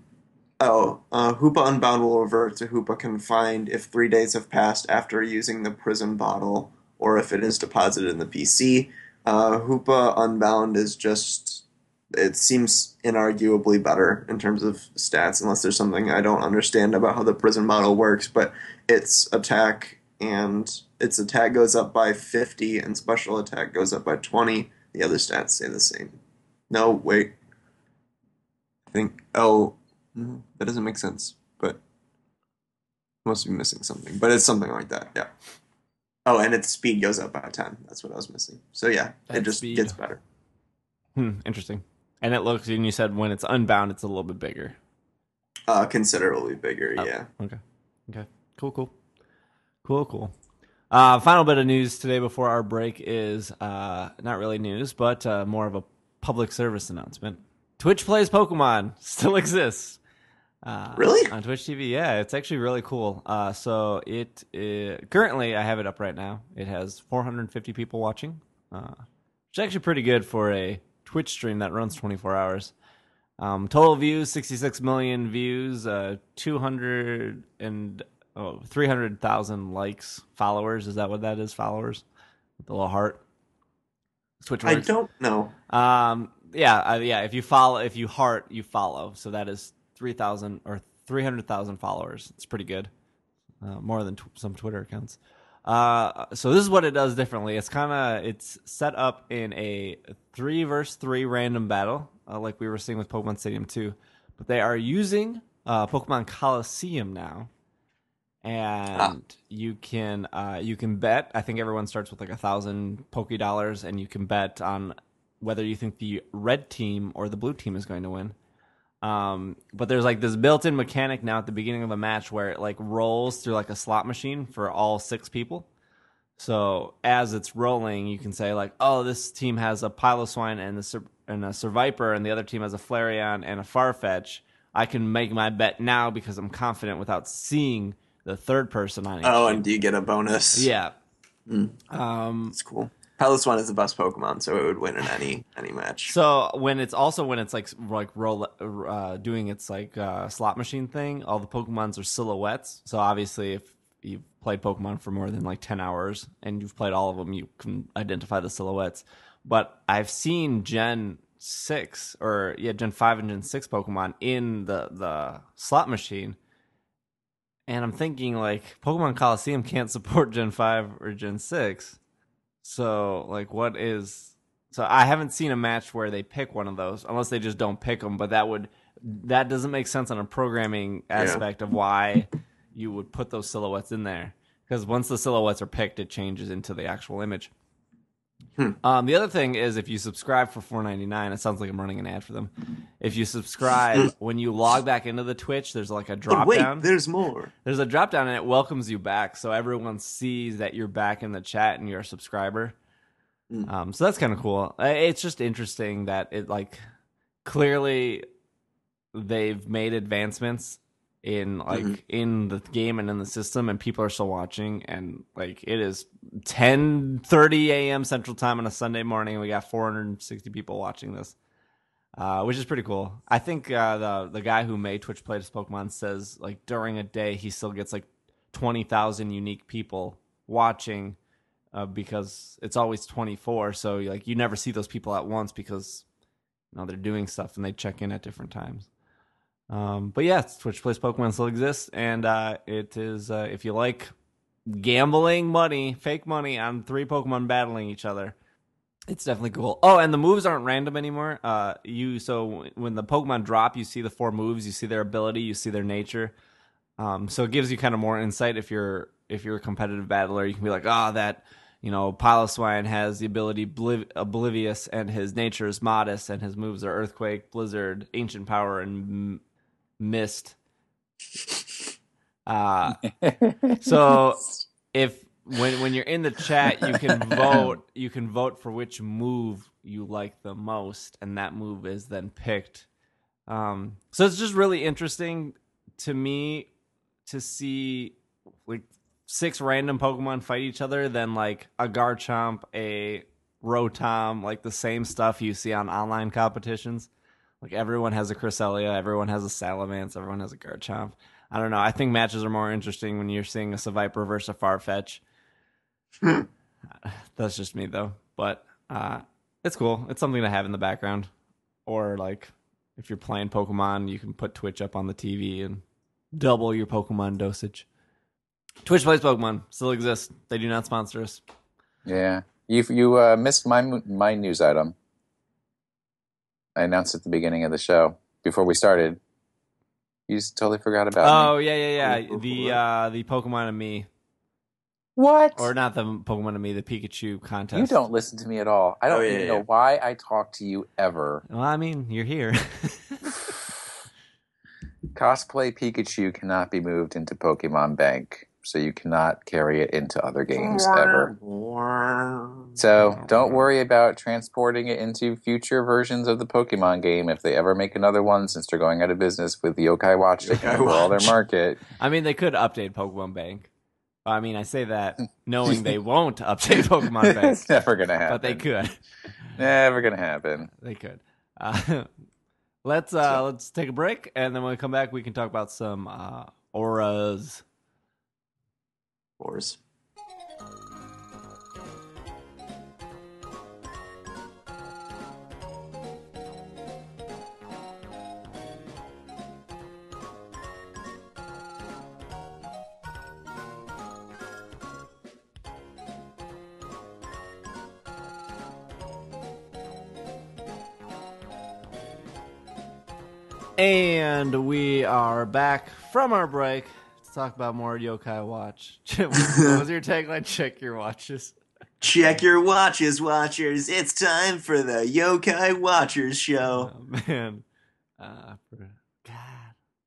oh, uh, Hoopa Unbound will revert to Hoopa Confined if three days have passed after using the prison bottle, or if it is deposited in the PC. Uh, Hoopa Unbound is just it seems inarguably better in terms of stats, unless there's something I don't understand about how the prison bottle works. But its attack and its attack goes up by 50 and special attack goes up by 20. The other stats stay the same. No, wait. I think. Oh, no, that doesn't make sense. But must be missing something. But it's something like that. Yeah. Oh, and its speed goes up by 10. That's what I was missing. So yeah, it just speed. gets better. Hmm, interesting. And it looks, and you said when it's unbound, it's a little bit bigger. Uh, considerably bigger. Oh. Yeah. Okay. Okay. Cool. Cool. Cool. Cool. Uh, final bit of news today before our break is uh, not really news, but uh, more of a public service announcement. Twitch plays Pokemon still exists. Uh, Really? on Twitch TV? Yeah, it's actually really cool. Uh, so it uh, currently I have it up right now. It has 450 people watching, uh, which is actually pretty good for a Twitch stream that runs 24 hours. Um, total views 66 million views, uh, 200 and oh, 300,000 likes, followers. Is that what that is? Followers with the little heart. Twitch I don't know. Um, yeah, uh, yeah. If you follow, if you heart, you follow. So that is three thousand or three hundred thousand followers. It's pretty good. Uh, more than tw- some Twitter accounts. Uh, so this is what it does differently. It's kind of it's set up in a three versus three random battle, uh, like we were seeing with Pokemon Stadium two, but they are using uh, Pokemon Coliseum now, and you can uh, you can bet. I think everyone starts with like a thousand Poke dollars, and you can bet on whether you think the red team or the blue team is going to win. Um, but there's like this built-in mechanic now at the beginning of the match where it like rolls through like a slot machine for all six people. So as it's rolling, you can say like, "Oh, this team has a Piloswine and a and a Seviper, and the other team has a Flareon and a Farfetch." I can make my bet now because I'm confident without seeing the third person on it. Oh, team. and do you get a bonus? yeah. Mm. Um, That's cool. Piloswine is the best Pokemon, so it would win in any any match. So when it's also when it's like like roll uh, doing its like uh, slot machine thing, all the Pokemons are silhouettes. So obviously, if you've played Pokemon for more than like ten hours and you've played all of them, you can identify the silhouettes. But I've seen Gen six or yeah Gen five and Gen six Pokemon in the the slot machine. And I'm thinking like Pokemon Coliseum can't support Gen 5 or Gen 6. So, like, what is. So, I haven't seen a match where they pick one of those, unless they just don't pick them. But that would. That doesn't make sense on a programming aspect of why you would put those silhouettes in there. Because once the silhouettes are picked, it changes into the actual image. Um, the other thing is if you subscribe for four ninety nine, it sounds like I'm running an ad for them. If you subscribe, when you log back into the Twitch, there's like a drop wait, down. there's more. There's a drop down and it welcomes you back, so everyone sees that you're back in the chat and you're a subscriber. Mm. Um, so that's kind of cool. It's just interesting that it like clearly they've made advancements in like Mhm. in the game and in the system, and people are still watching. And like it is 10:30 a.m. Central Time on a Sunday morning, and we got 460 people watching this. Uh, which is pretty cool. I think uh, the the guy who made Twitch Play to Pokemon says like during a day he still gets like twenty thousand unique people watching uh, because it's always twenty four. So like you never see those people at once because you know they're doing stuff and they check in at different times. Um, but yeah, Twitch Plays Pokemon still exists, and uh, it is uh, if you like gambling money, fake money on three Pokemon battling each other. It's definitely cool. Oh, and the moves aren't random anymore. Uh, you so when the Pokemon drop, you see the four moves, you see their ability, you see their nature. Um, so it gives you kind of more insight if you're if you're a competitive battler. You can be like, oh, that you know, Piloswine has the ability Bliv- Oblivious, and his nature is Modest, and his moves are Earthquake, Blizzard, Ancient Power, and M- Mist. Uh, so if when when you're in the chat you can vote you can vote for which move you like the most and that move is then picked um so it's just really interesting to me to see like six random pokemon fight each other then like a garchomp a rotom like the same stuff you see on online competitions like everyone has a cresselia everyone has a salamence everyone has a garchomp i don't know i think matches are more interesting when you're seeing a Seviper versus a farfetch that's just me though. But uh, it's cool. It's something to have in the background. Or like if you're playing Pokemon, you can put Twitch up on the TV and double your Pokemon dosage. Twitch plays Pokemon still exists. They do not sponsor us. Yeah, you you uh, missed my my news item. I announced at the beginning of the show before we started. You just totally forgot about me. Oh yeah, yeah, yeah. The uh, the Pokemon and me, What? or not the Pokemon and me, the Pikachu contest. you don't listen to me at all. I don't Oh, yeah, even yeah. know why I talk to you ever. Well, I mean, you're here. Cosplay Pikachu cannot be moved into Pokemon Bank, so you cannot carry it into other games ever. So don't worry about transporting it into future versions of the Pokemon game if they ever make another one, since they're going out of business with the Yokai Watch to Yokai handle all their market. I mean, they could update Pokemon Bank. I mean, I say that knowing they won't update Pokemon Bank, it's never gonna happen. but they could. Never gonna happen. They could. Uh, let's uh, let's take a break, and then when we come back, we can talk about some uh, ORAS. And we are back from our break to talk about more Yokai Watch. what was your tagline? Check your watches. Check your watches, watchers. It's time for the Yokai Watchers show. Oh, man, uh, for, God,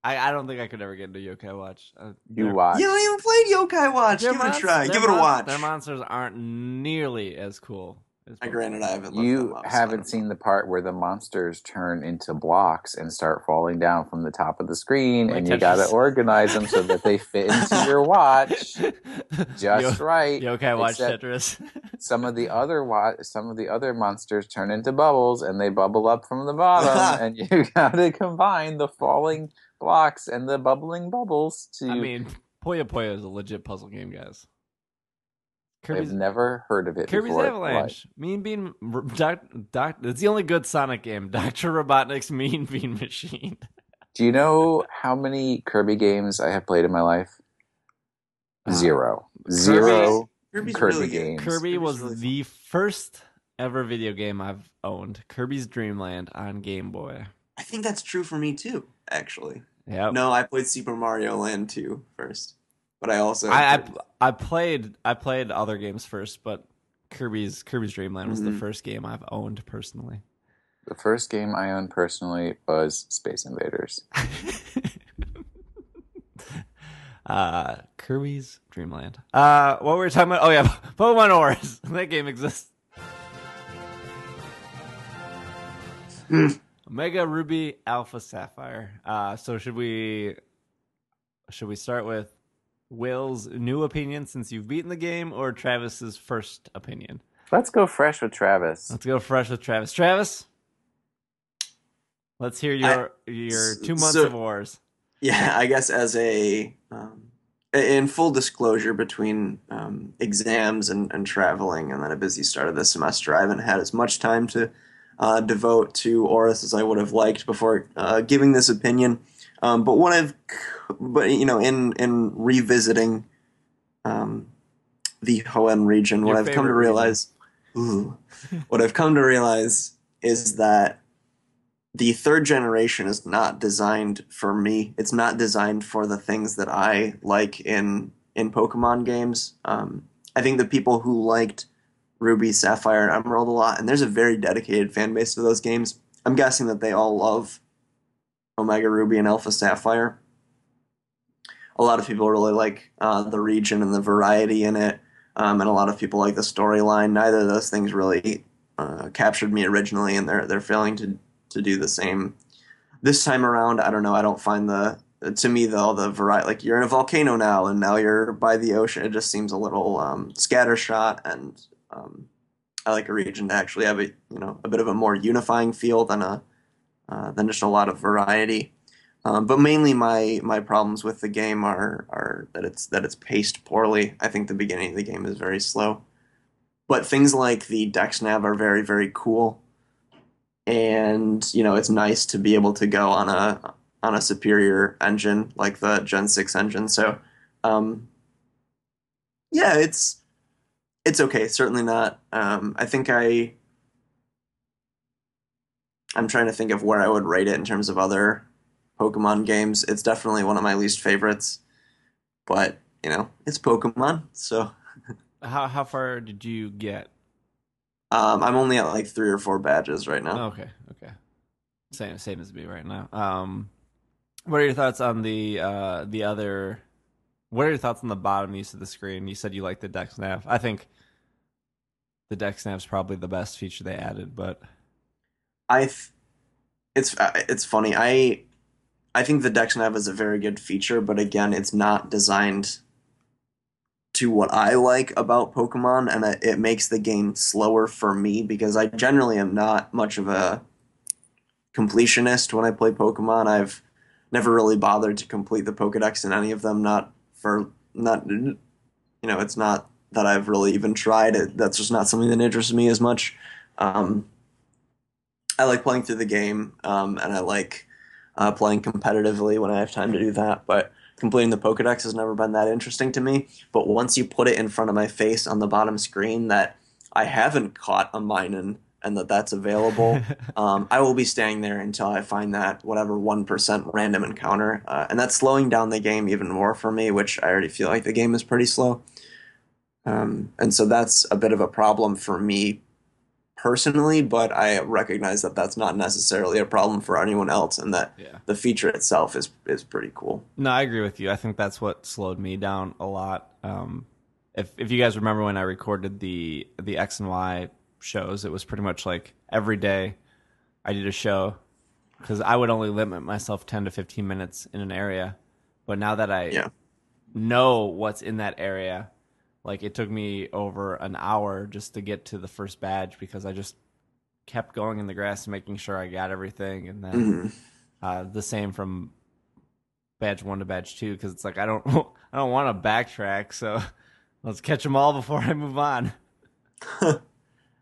I, I don't think I could ever get into Yokai Watch. Uh, You they're- watch. You haven't even played Yokai Watch. their Give it a try. their Give it a watch. Their monsters aren't nearly as cool. As I granted I haven't. You up, haven't don't seen the part where the monsters turn into blocks and start falling down from the top of the screen, Like and you got to organize them so that they fit into your watch just Yo- right. Yokai Watch Tetris. Some of the other wa- some of the other monsters turn into bubbles, and they bubble up from the bottom, and you got to combine the falling blocks and the bubbling bubbles to. I mean, Puyo Puyo is a legit puzzle game, guys. I've Kirby's, never heard of it Kirby's before. in my life. Avalanche. Mean Bean. Doc, doc, it's the only good Sonic game. Doctor Robotnik's Mean Bean Machine. Do you know how many Kirby games I have played in my life? Uh, Zero. Zero Kirby's Kirby really games. Kirby Kirby's was really the first ever video game I've owned. Kirby's Dream Land on Game Boy. I think that's true for me too. Actually, Yeah. no, I played Super Mario Land 2 first, but I also I, I I played I played other games first, but Kirby's Kirby's Dream Land was the Mhm. first game I've owned personally. The first game I owned personally was Space Invaders. uh, Kirby's Dreamland. Uh, what were we talking about? Oh yeah, Pokemon ORAS. that game exists. Hmm. Omega Ruby Alpha Sapphire. Uh, so should we should we start with Will's new opinion since you've beaten the game, or Travis's first opinion? Let's go fresh with Travis. Let's go fresh with Travis. Travis, let's hear your your two months so- of wars. Yeah, I guess as a um, in full disclosure between um, exams and, and traveling and then a busy start of the semester, I haven't had as much time to uh, devote to ORAS as I would have liked before uh, giving this opinion. Um, but what I've, but you know, in in revisiting um, the Hoenn region, what I've come to realize, ooh, what I've come to realize is that the third generation is not designed for me. It's not designed for the things that I like in in Pokemon games. Um, I think the people who liked Ruby, Sapphire, and Emerald a lot, and there's a very dedicated fan base to those games. I'm guessing that they all love Omega Ruby and Alpha Sapphire. A lot of people really like uh, the region and the variety in it, um, and a lot of people like the storyline. Neither of those things really uh, captured me originally, and they're they're failing to to do the same this time around. I don't know. I don't find the to me though the variety like you're in a volcano now, and now you're by the ocean. It just seems a little um, scattershot, and um, I like a region to actually have a you know a bit of a more unifying feel than a uh, than just a lot of variety. Um, but mainly my my problems with the game are are that it's that it's paced poorly. I think the beginning of the game is very slow. But things like the Dex Nav are very very cool, and you know it's nice to be able to go on a on a superior engine like the Gen six engine. So, um, yeah, it's it's okay. Certainly not. Um, I think I I'm trying to think of where I would rate it in terms of other Pokemon games. It's definitely one of my least favorites, but you know, it's Pokemon, so How how far did you get? um, I'm only at like three or four badges right now. Okay, okay. Same same as me right now. Um, what are your thoughts on the uh the other? What are your thoughts on the bottom use of the screen? You said you like the Dex Nav. I think the Dex Nav's probably the best feature they added, but I, th- it's uh, it's funny. I I think the Dex Nav is a very good feature, but again, it's not designed to what I like about Pokemon, and it, it makes the game slower for me because I generally am not much of a completionist when I play Pokemon. I've never really bothered to complete the Pokedex in any of them. Not for not you know, it's not that I've really even tried it. That's just not something that interests me as much. Um, I like playing through the game, um, and I like uh, playing competitively when I have time to do that. But completing the Pokedex has never been that interesting to me. But once you put it in front of my face on the bottom screen that I haven't caught a Minun and that that's available, um, I will be staying there until I find that whatever one percent random encounter, uh, and that's slowing down the game even more for me, which I already feel like the game is pretty slow. Um, and so that's a bit of a problem for me personally, but I recognize that that's not necessarily a problem for anyone else, and that yeah. the feature itself is is pretty cool. No, I agree with you. I think that's what slowed me down a lot. Um, if if you guys remember when I recorded the the X and Y shows, it was pretty much like every day I did a show because I would only limit myself ten to fifteen minutes in an area. But now that I Yeah. know what's in that area, like it took me over an hour just to get to the first badge because I just kept going in the grass and making sure I got everything, and then hmm uh, the same from badge one to badge two because it's like I don't I don't want to backtrack, so let's catch them all before I move on.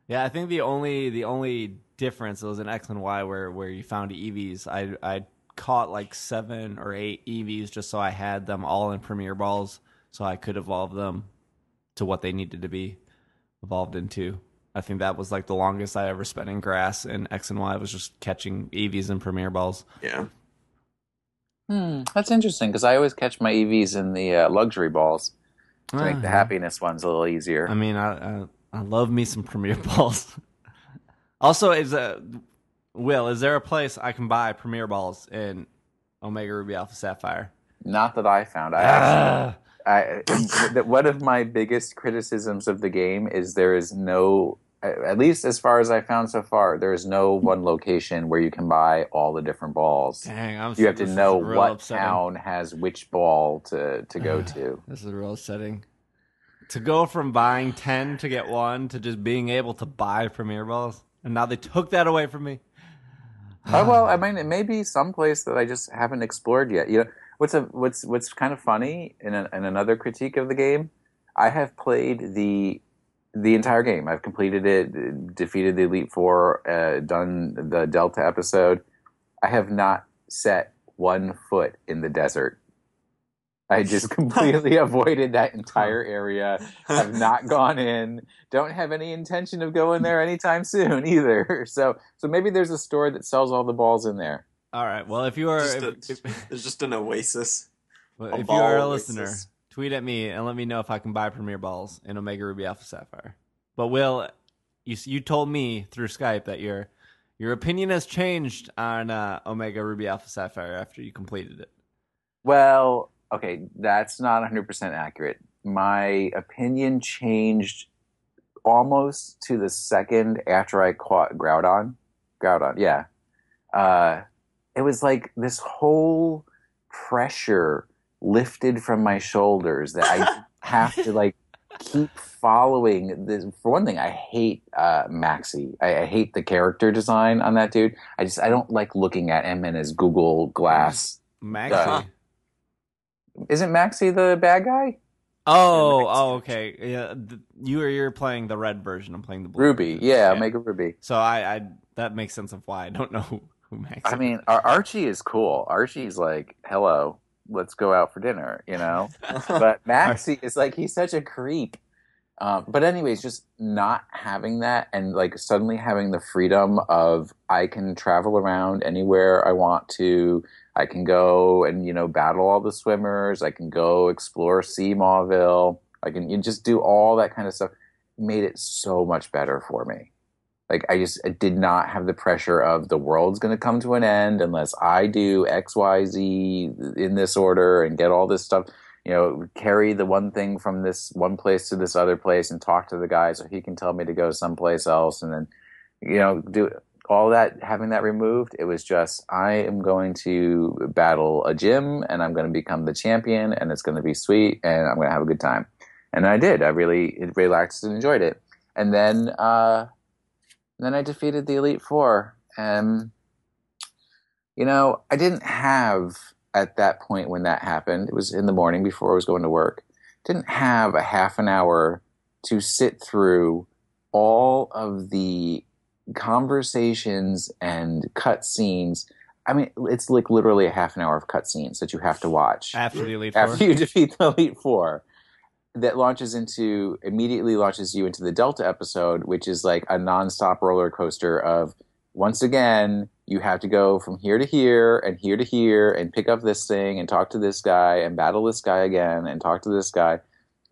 yeah, I think the only the only difference was in X and Y where where you found Eevees. I I caught like seven or eight Eevees just so I had them all in Premier Balls, so I could evolve them to what they needed to be evolved into. I think that was like the longest I ever spent in grass in X and Y was just catching Eevees and Premier Balls. Yeah. Hmm, that's interesting because I always catch my Eevees in the uh, luxury balls to make the Ah. happiness ones a little easier. I mean, I, I I love me some Premier Balls. also, is a Will, is there a place I can buy Premier Balls in Omega Ruby Alpha Sapphire? Not that I found. I Ah, I, that one of my biggest criticisms of the game is there is no, at least as far as I found so far, there is no one location where you can buy all the different balls. dang, I'm You have to know what upsetting. town has which ball to, to go to. This is real upsetting. To go from buying ten to get one to just being able to buy Premier Balls, and now they took that away from me. Oh well, I mean, it may be someplace that I just haven't explored yet. You know, what's a what's what's kind of funny in, a, in another critique of the game, I have played the the entire game. I've completed it, defeated the Elite Four, uh, done the Delta episode. I have not set one foot in the desert. I just completely avoided that entire area. Have not gone in. Don't have any intention of going there anytime soon either. So, so maybe there's a store that sells all the balls in there. All right. Well, if you are Just a- if, There's just an oasis. well, if you are a oasis. listener, tweet at me and let me know if I can buy Premier Balls in Omega Ruby Alpha Sapphire. But Will, you you told me through Skype that your your opinion has changed on uh, Omega Ruby Alpha Sapphire after you completed it. Well, okay, that's not 100% accurate. My opinion changed almost to the second after I caught Groudon. Groudon, yeah. Uh, it was like this whole pressure lifted from my shoulders that I have to like keep following this. For one thing, I hate uh, Maxi. I, I hate the character design on that dude. I just I don't like looking at him in his Google Glass. Maxi. Uh, Isn't Maxi the bad guy? oh, oh, okay. Yeah, th- you are you're playing the red version. I'm playing the blue. Ruby, version. yeah, Omega Ruby. So I, I that makes sense of why I don't know who, who Maxi. I mean, Ar- Archie is cool. Archie's like, "Hello, let's go out for dinner," you know. but Maxi is like he's such a creep. Um, but anyways, just not having that and like suddenly having the freedom of I can travel around anywhere I want to. I can go and you know battle all the swimmers. I can go explore Sea Mauville. I can you just do all that kind of stuff. Made it so much better for me. Like I just I did not have the pressure of the world's going to come to an end unless I do X Y Z in this order and get all this stuff you know, carry the one thing from this one place to this other place and talk to the guy so he can tell me to go someplace else and then, you know, do all that, having that removed. It was just, I am going to battle a gym and I'm going to become the champion and it's going to be sweet and I'm going to have a good time. And I did. I really relaxed and enjoyed it. And then, uh, then I defeated the Elite Four. And, you know, I didn't have at that point when that happened, it was in the morning before I was going to work, didn't have a half an hour to sit through all of the conversations and cut scenes. I mean, it's like literally a half an hour of cutscenes that you have to watch after the Elite Four. after you defeat the Elite Four. That launches into immediately launches you into the Delta episode, which is like a nonstop roller coaster of once again you have to go from here to here and here to here and pick up this thing and talk to this guy and battle this guy again and talk to this guy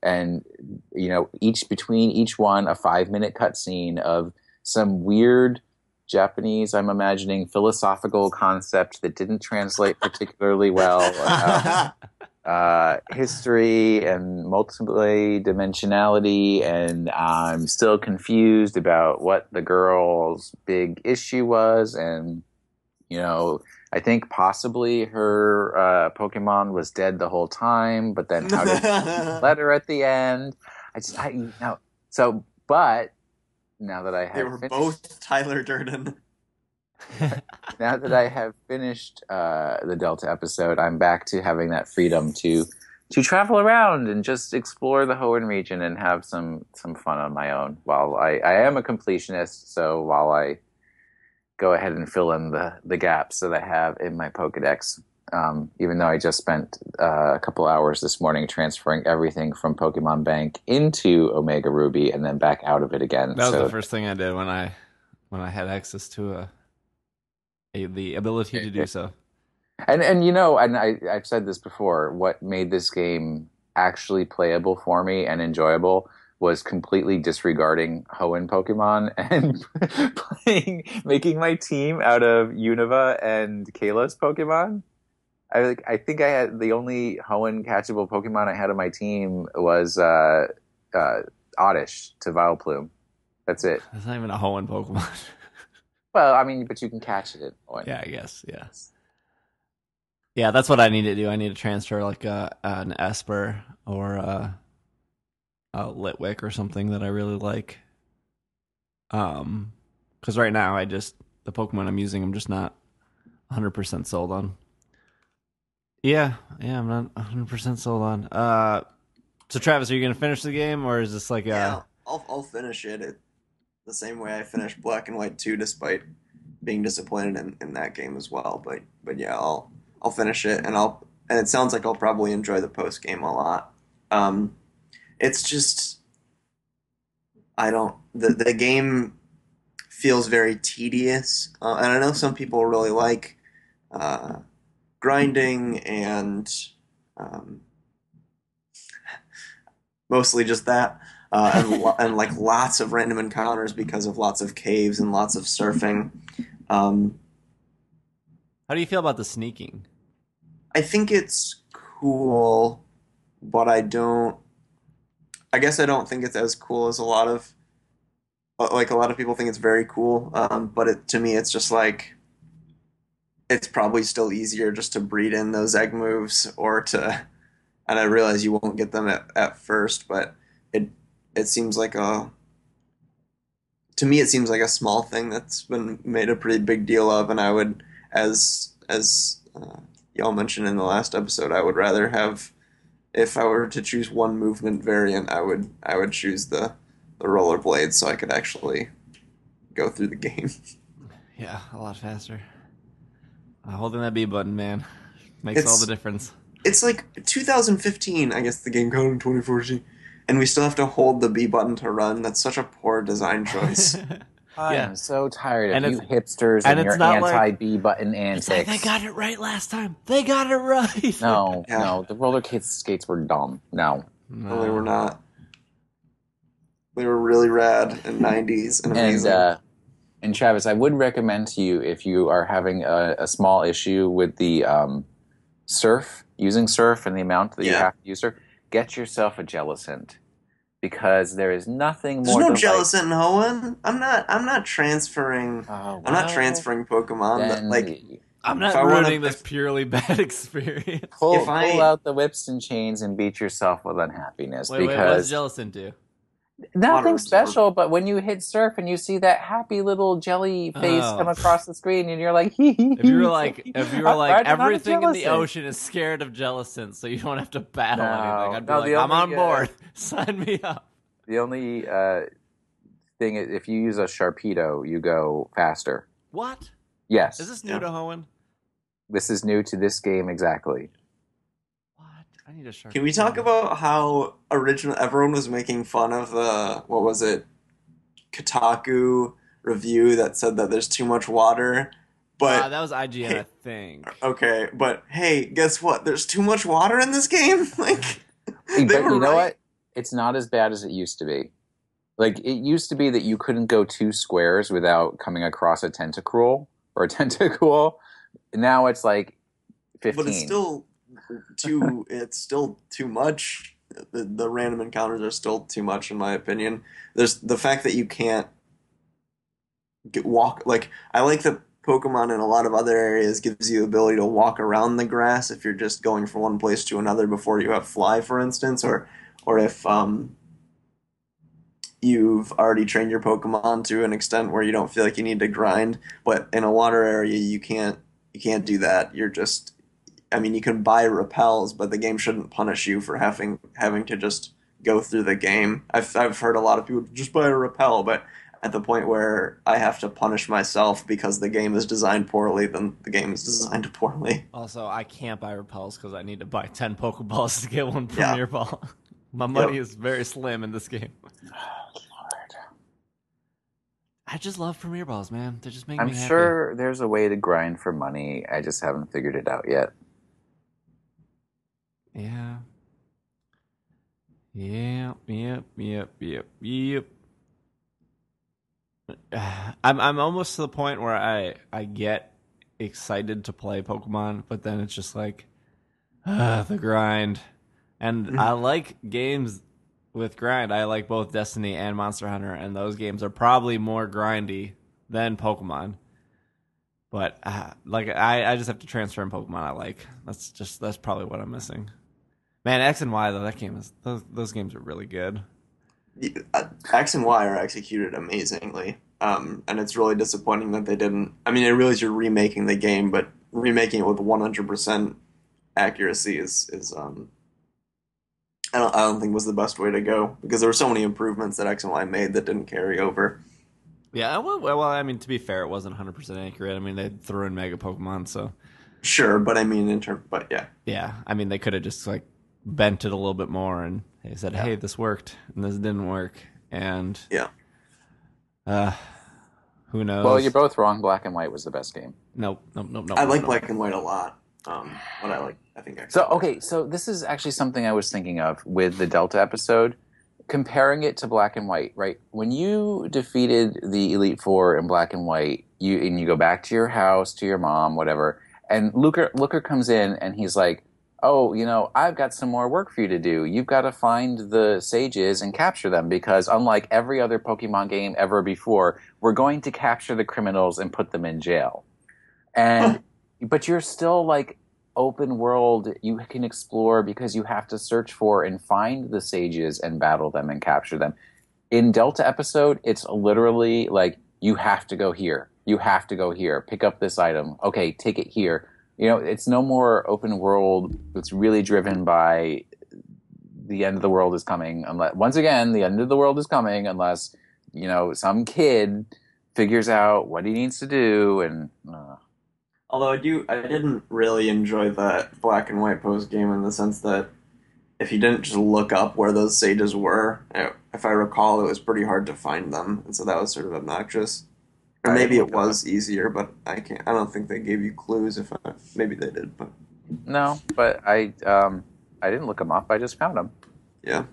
and you know each between each one a five minute cutscene of some weird Japanese, I'm imagining philosophical concept that didn't translate particularly well. Uh, uh, history and multiple dimensionality, and I'm still confused about what the girl's big issue was. And you know, I think possibly her uh, Pokemon was dead the whole time, but then how did letter at the end? I just, I you know, so but now that I have they were finished- both Tyler Durden. now that I have finished uh, the Delta episode, I'm back to having that freedom to to travel around and just explore the Hoenn region and have some some fun on my own. While I, I am a completionist, so while I go ahead and fill in the the gaps that I have in my Pokedex, um, even though I just spent uh, a couple hours this morning transferring everything from Pokemon Bank into Omega Ruby and then back out of it again. That was so the first thing I did when I when I had access to a, a the ability to do so. And and you know, and I I've said this before. What made this game actually playable for me and enjoyable was completely disregarding Hoenn Pokemon and playing, making my team out of Unova and Kalos Pokemon. I like. I think I had the only Hoenn catchable Pokemon I had on my team was uh, uh, Oddish to Vileplume. That's it. That's not even a Hoenn Pokemon. Well, I mean, but you can catch it. Hoenn. yeah, I guess. Yeah. Yeah, that's what I need to do. I need to transfer like a, an Espurr or a, a Litwick or something that I really like. Um, because right now I just the Pokemon I'm using, I'm just not 100 percent sold on. Yeah, yeah, I'm not 100 percent sold on. Uh, so Travis, are you gonna finish the game or is this like a? Yeah, I'll I'll finish it, it the same way I finished Black and White 2 despite being disappointed in, in that game as well. But but yeah, I'll I'll finish it and I'll and it sounds like I'll probably enjoy the post game a lot. Um, it's just I don't the the game feels very tedious, uh, and I know some people really like uh, grinding and um, mostly just that. Uh, and, and like lots of random encounters because of lots of caves and lots of surfing. Um, How do you feel about the sneaking? I think it's cool, but I don't. I guess I don't think it's as cool as a lot of. uh, Like a lot of people think it's very cool, um, but it, to me, it's just like. It's probably still easier just to breed in those egg moves or to. And I realize you won't get them at, at first, but it seems like a. To me, it seems like a small thing that's been made a pretty big deal of, and I would, as as uh, y'all mentioned in the last episode, I would rather have if I were to choose one movement variant, I would I would choose the the rollerblades so I could actually go through the game. Yeah, a lot faster. Uh, holding that B button, man, makes all the difference. It's like 2015, I guess the game came out in 2014, and we still have to hold the B button to run. That's such a poor design choice. I'm Yeah. so tired of And you hipsters and and, your not like- anti B button It's antics. like they got it right last time. They got it right. No, Yeah. no, the roller skates skates were dumb. No, no, they were not. They were really rad in 90s and and uh, and Travis, I would recommend to you if you are having a, a small issue with the um, surf using surf and the amount that you have to use surf, get yourself a Jellicent because there is nothing There's more. no delight- Jellicent in Hoenn. I'm not. I'm not transferring. Oh, I'm not transferring Pokemon. that- then like I'm not If I wanna- ruining this purely bad experience. pull, if I- pull out the whips and chains and beat yourself with unhappiness Wait, wait, what's because Jellicent do? Nothing Water special, but when you hit surf and you see that happy little jelly face Oh. come across the screen, and you're like, hee hee. If you were like, if you were like, riding on a everything in the ocean is scared of Jellicent, so you don't have to battle No, anything. I'd be no, like, the I'm on only, uh, board. Sign me up. The only uh, thing is, if you use a Sharpedo, you go faster. What Yes, is this new Yeah. to Hoenn? this is new to this game exactly. What? I need a shark. Can we talk about how original everyone was making fun of the what was it Kotaku review that said that there's too much water, but Uh, that was IGN, I think. okay, but hey, guess what? There's too much water in this game. like they but were you know right. what? It's not as bad as it used to be. Like it used to be that you couldn't go two squares without coming across a tentacruel or a tentacool. Now it's like fifteen. But it's still too. it's still too much. The, the random encounters are still too much, in my opinion. There's the fact that you can't get walk. Like I like that Pokemon in a lot of other areas gives you the ability to walk around the grass if you're just going from one place to another before you have fly, for instance, or or if um you've already trained your Pokemon to an extent where you don't feel like you need to grind. But in a water area, you can't you can't do that. You're just I mean, you can buy repels, but the game shouldn't punish you for having having to just go through the game. I've I've heard a lot of people just buy a repel, but at the point where I have to punish myself because the game is designed poorly, then the game is designed poorly. Also, I can't buy repels because I need to buy 10 Pokeballs to get one Yeah. Premier Ball. My money is very slim in this game. I just love Premier Balls, man. They just make I'm me happy. sure there's a way to grind for money. I just haven't figured it out yet. Yeah. Yep, yep, yep, yep, yep. I'm I'm almost to the point where I I get excited to play Pokemon, but then it's just like uh, the grind. And I like games with grind. I like both Destiny and Monster Hunter, and those games are probably more grindy than Pokemon. But uh, like I, I just have to transfer in Pokemon I like. That's just that's probably what I'm missing. Man, X and Y though that game is those those games are really good. Uh, X and Y are executed amazingly, um, and it's really disappointing that they didn't. I mean, I realize you're remaking the game, but remaking it with 100 percent accuracy is is um, I don't I don't think was the best way to go because there were so many improvements that X and Y made that didn't carry over. Yeah, well, well, I mean, to be fair, it wasn't 100 percent accurate. I mean, they threw in Mega Pokemon, so Sure, but I mean, in but yeah, yeah. I mean, they could have just like bent it a little bit more and they said, "Hey, this worked and this didn't work," and yeah. uh, who knows? Well, you're both wrong. Black and White was the best game. nope, nope, nope, nope. I like nope. Black and White a lot. Um, but I like I think X. So okay, so this is actually something I was thinking of with the Delta episode, comparing it to Black and White. Right when you defeated the Elite Four in Black and White, you and you go back to your house to your mom, whatever, and Looker Looker comes in and he's like, "Oh, you know, I've got some more work for you to do. You've got to find the sages and capture them because unlike every other Pokemon game ever before, we're going to capture the criminals and put them in jail." And but you're still like open world you can explore because you have to search for and find the sages and battle them and capture them. In delta episode it's literally like you have to go here. You have to go here. Pick up this item. Okay take it here you know it's no more open world it's really driven by the end of the world is coming unless once again the end of the world is coming unless you know some kid figures out what he needs to do and uh, Although I do, I didn't really enjoy that black and white post game in the sense that if you didn't just look up where those sages were, if I recall, it was pretty hard to find them, and so that was sort of obnoxious. Or maybe didn't it was easier, but I can't. I don't think they gave you clues. If I, maybe they did, but No, but I um I didn't look them up. I just found them. yeah.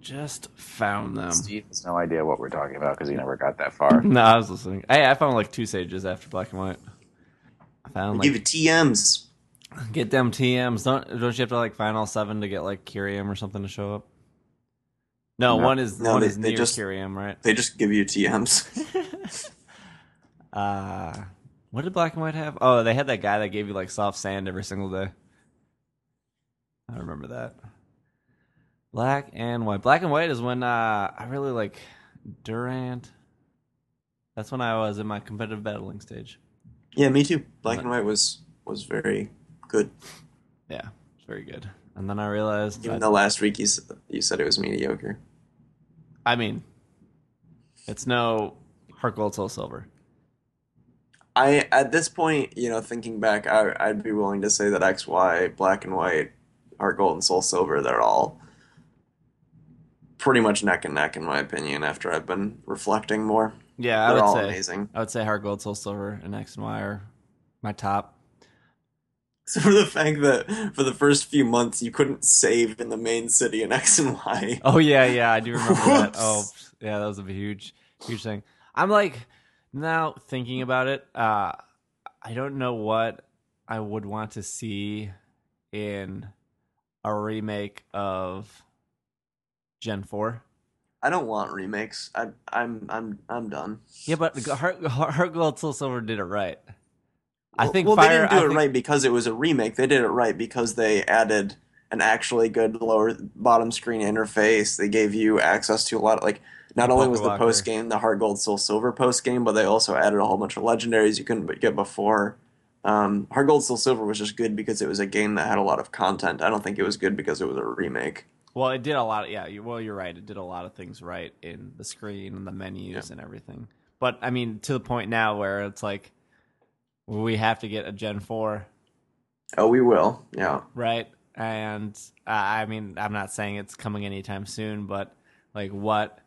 just found them. Steve has no idea what we're talking about because he never got that far. No, I was listening. Hey, I found like two sages after Black and White. I found like, give like you TMs. get them TMs. Don't don't you have to like find all seven to get like Kyurem or something to show up? No, No. one is No, one they- is they near just- Kyurem, right? They just give you TMs. Uh what did Black and White have? Oh, they had that guy that gave you like soft sand every single day. I remember that. Black and White. Black and White is when uh I really like Durant. That's when I was in my competitive battling stage. yeah, me too. Black and white was was very good. Yeah, it's very good. And then I realized Even that- though last week you you said it was mediocre. I mean, it's no Heart Gold Soul Silver. I at this point, you know, thinking back, I, I'd be willing to say that X, Y, Black and White, Heart Gold, and Soul Silver, they're all pretty much neck and neck, in my opinion. After I've been reflecting more, Yeah, I they're would all say amazing. I would say Heart Gold Soul Silver and X and Y are my top. So for the fact that for the first few months you couldn't save in the main city in X and Y. Oh yeah, yeah, I do remember that. Oh yeah, that was a huge, huge thing. I'm like now thinking about it. Uh, I don't know what I would want to see in a remake of Gen Four. I don't want remakes. I, I'm I'm I'm done. Yeah, but Heart, Heart Gold Soul Silver did it right. I think well, Fire, they didn't do I it think- right because it was a remake. They did it right because they added an actually good lower bottom screen interface. They gave you access to a lot of like. Not only was the post game the Heart Gold Soul Silver post game, but they also added a whole bunch of legendaries you couldn't get before. Um, Heart Gold Soul Silver was just good because it was a game that had a lot of content. I don't think it was good because it was a remake. Well, it did a lot. yeah, you, well, you're right. It did a lot of things right in the screen and the menus Yeah. and everything. But I mean, to the point now where it's like we have to get a Gen Four. Oh, we will. Yeah. right? And uh, I mean, I'm not saying it's coming anytime soon, but like, what?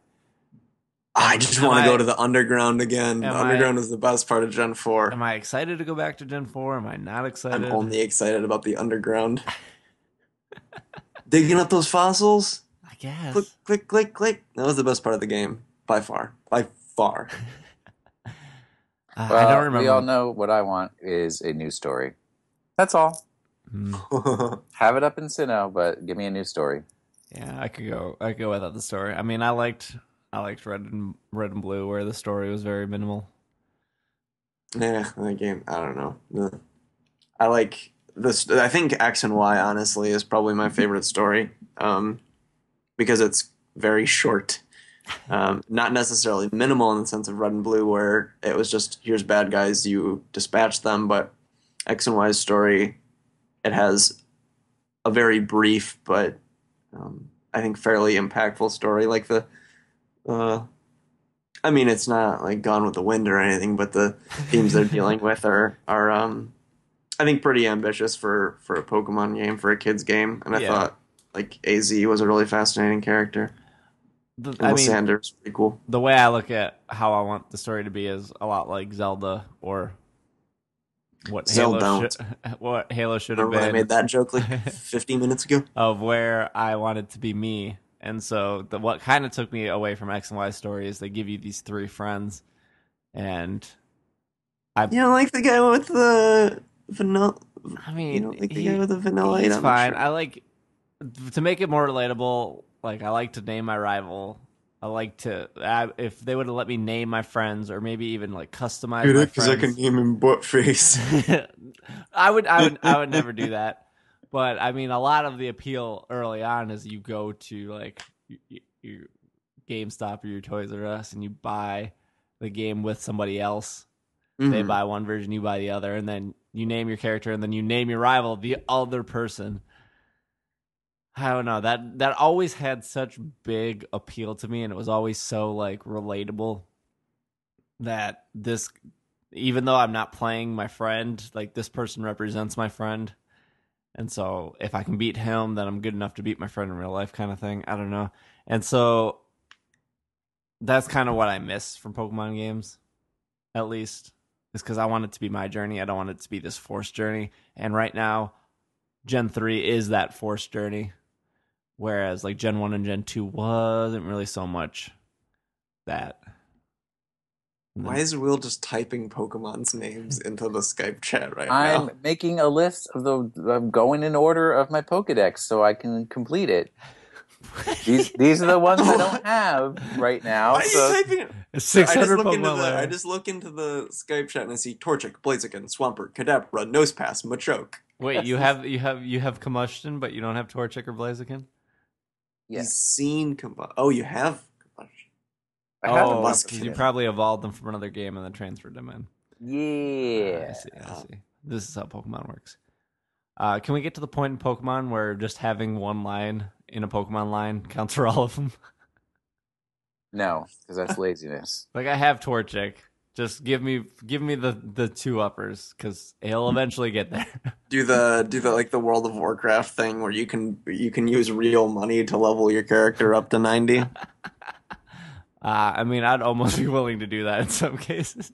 I just want to go to the underground again. The Am I- underground is the best part of Gen 4. Am I excited to go back to Gen Four? Am I not excited? I'm only excited about the underground. Digging up those fossils? I guess. Click, click, click, click. That was the best part of the game by far. By far. Uh, Well, I don't remember. We all know what I want is a news story. That's all. Hmm. Have it up in Sinnoh, but give me a news story. Yeah, I could go. I could go without the story. I mean, I liked. I liked Red and Red and Blue, where the story was very minimal. yeah, that game. I don't know. I like this. I think X and Y honestly is probably my favorite story, um, because it's very short. Um, not necessarily minimal in the sense of Red and Blue, where it was just here's bad guys, you dispatch them. But X and Y's story, it has a very brief but um, I think fairly impactful story. Like the, uh, I mean, it's not like Gone with the Wind or anything, but the themes they're dealing with are are um, I think pretty ambitious for for a Pokemon game for a kids game, and I Yeah. thought like Az was a really fascinating character. The, And I mean, Lysandre's pretty cool. the way I look at how I want the story to be is a lot like Zelda or what Halo should, what Halo should have when I been made that joke like 50 minutes ago? of where I wanted it to be me. And so the, what kind of took me away from X and Y story is they give you these three friends, and I You don't like the guy with the vanilla? I mean, You don't like the he- guy with the vanilla? he's I'm fine. sure. I like to make it more relatable. Like I like to name my rival. I like to I, if they would have let me name my friends or maybe even like customize my Because I can name him Buttface. I would I would I would never do that. But I mean, a lot of the appeal early on is you go to like your, GameStop or your Toys R Us and you buy the game with somebody else. They Mhm. buy one version, you buy the other, and then you name your character, and then you name your rival the other person. I don't know that that always had such big appeal to me, and it was always so like relatable. That this, even though I'm not playing my friend, like this person represents my friend, and so if I can beat him, then I'm good enough to beat my friend in real life, kind of thing. I don't know, and so that's kind of what I miss from Pokemon games, at least is because I want it to be my journey. I don't want it to be this forced journey. And right now, Gen 3 is that forced journey. Whereas like Gen 1 and Gen 2 wasn't really so much that. And Why is Will just typing Pokemon's names into the Skype chat right now? I'm making a list of the. I'm going in order of my Pokedex so I can complete it. These these are the ones I don't have right now. Why are you typing I just 600 look into Pokemon the I just look into the Skype chat and I see Torchic, Blaziken, Swampert, Kadabra, Nosepass, Machoke. Wait, you have you have you have Combusken, but you don't have Torchic or Blaziken? yeah, He's seen Combusken. Oh, you have Combusken. I have oh, a bunch. 'cause you probably evolved them from another game and then transferred them in. Yeah. I see. I see. This is how Pokemon works. Uh, can we get to the point in Pokemon where just having one line in a Pokemon line counts for all of them? No, because that's laziness. like I have Torchic. Just give me give me the the two uppers because he'll eventually get there. Do the do the like the World of Warcraft thing where you can you can use real money to level your character up to ninety. Uh, I mean, I'd almost be willing to do that in some cases.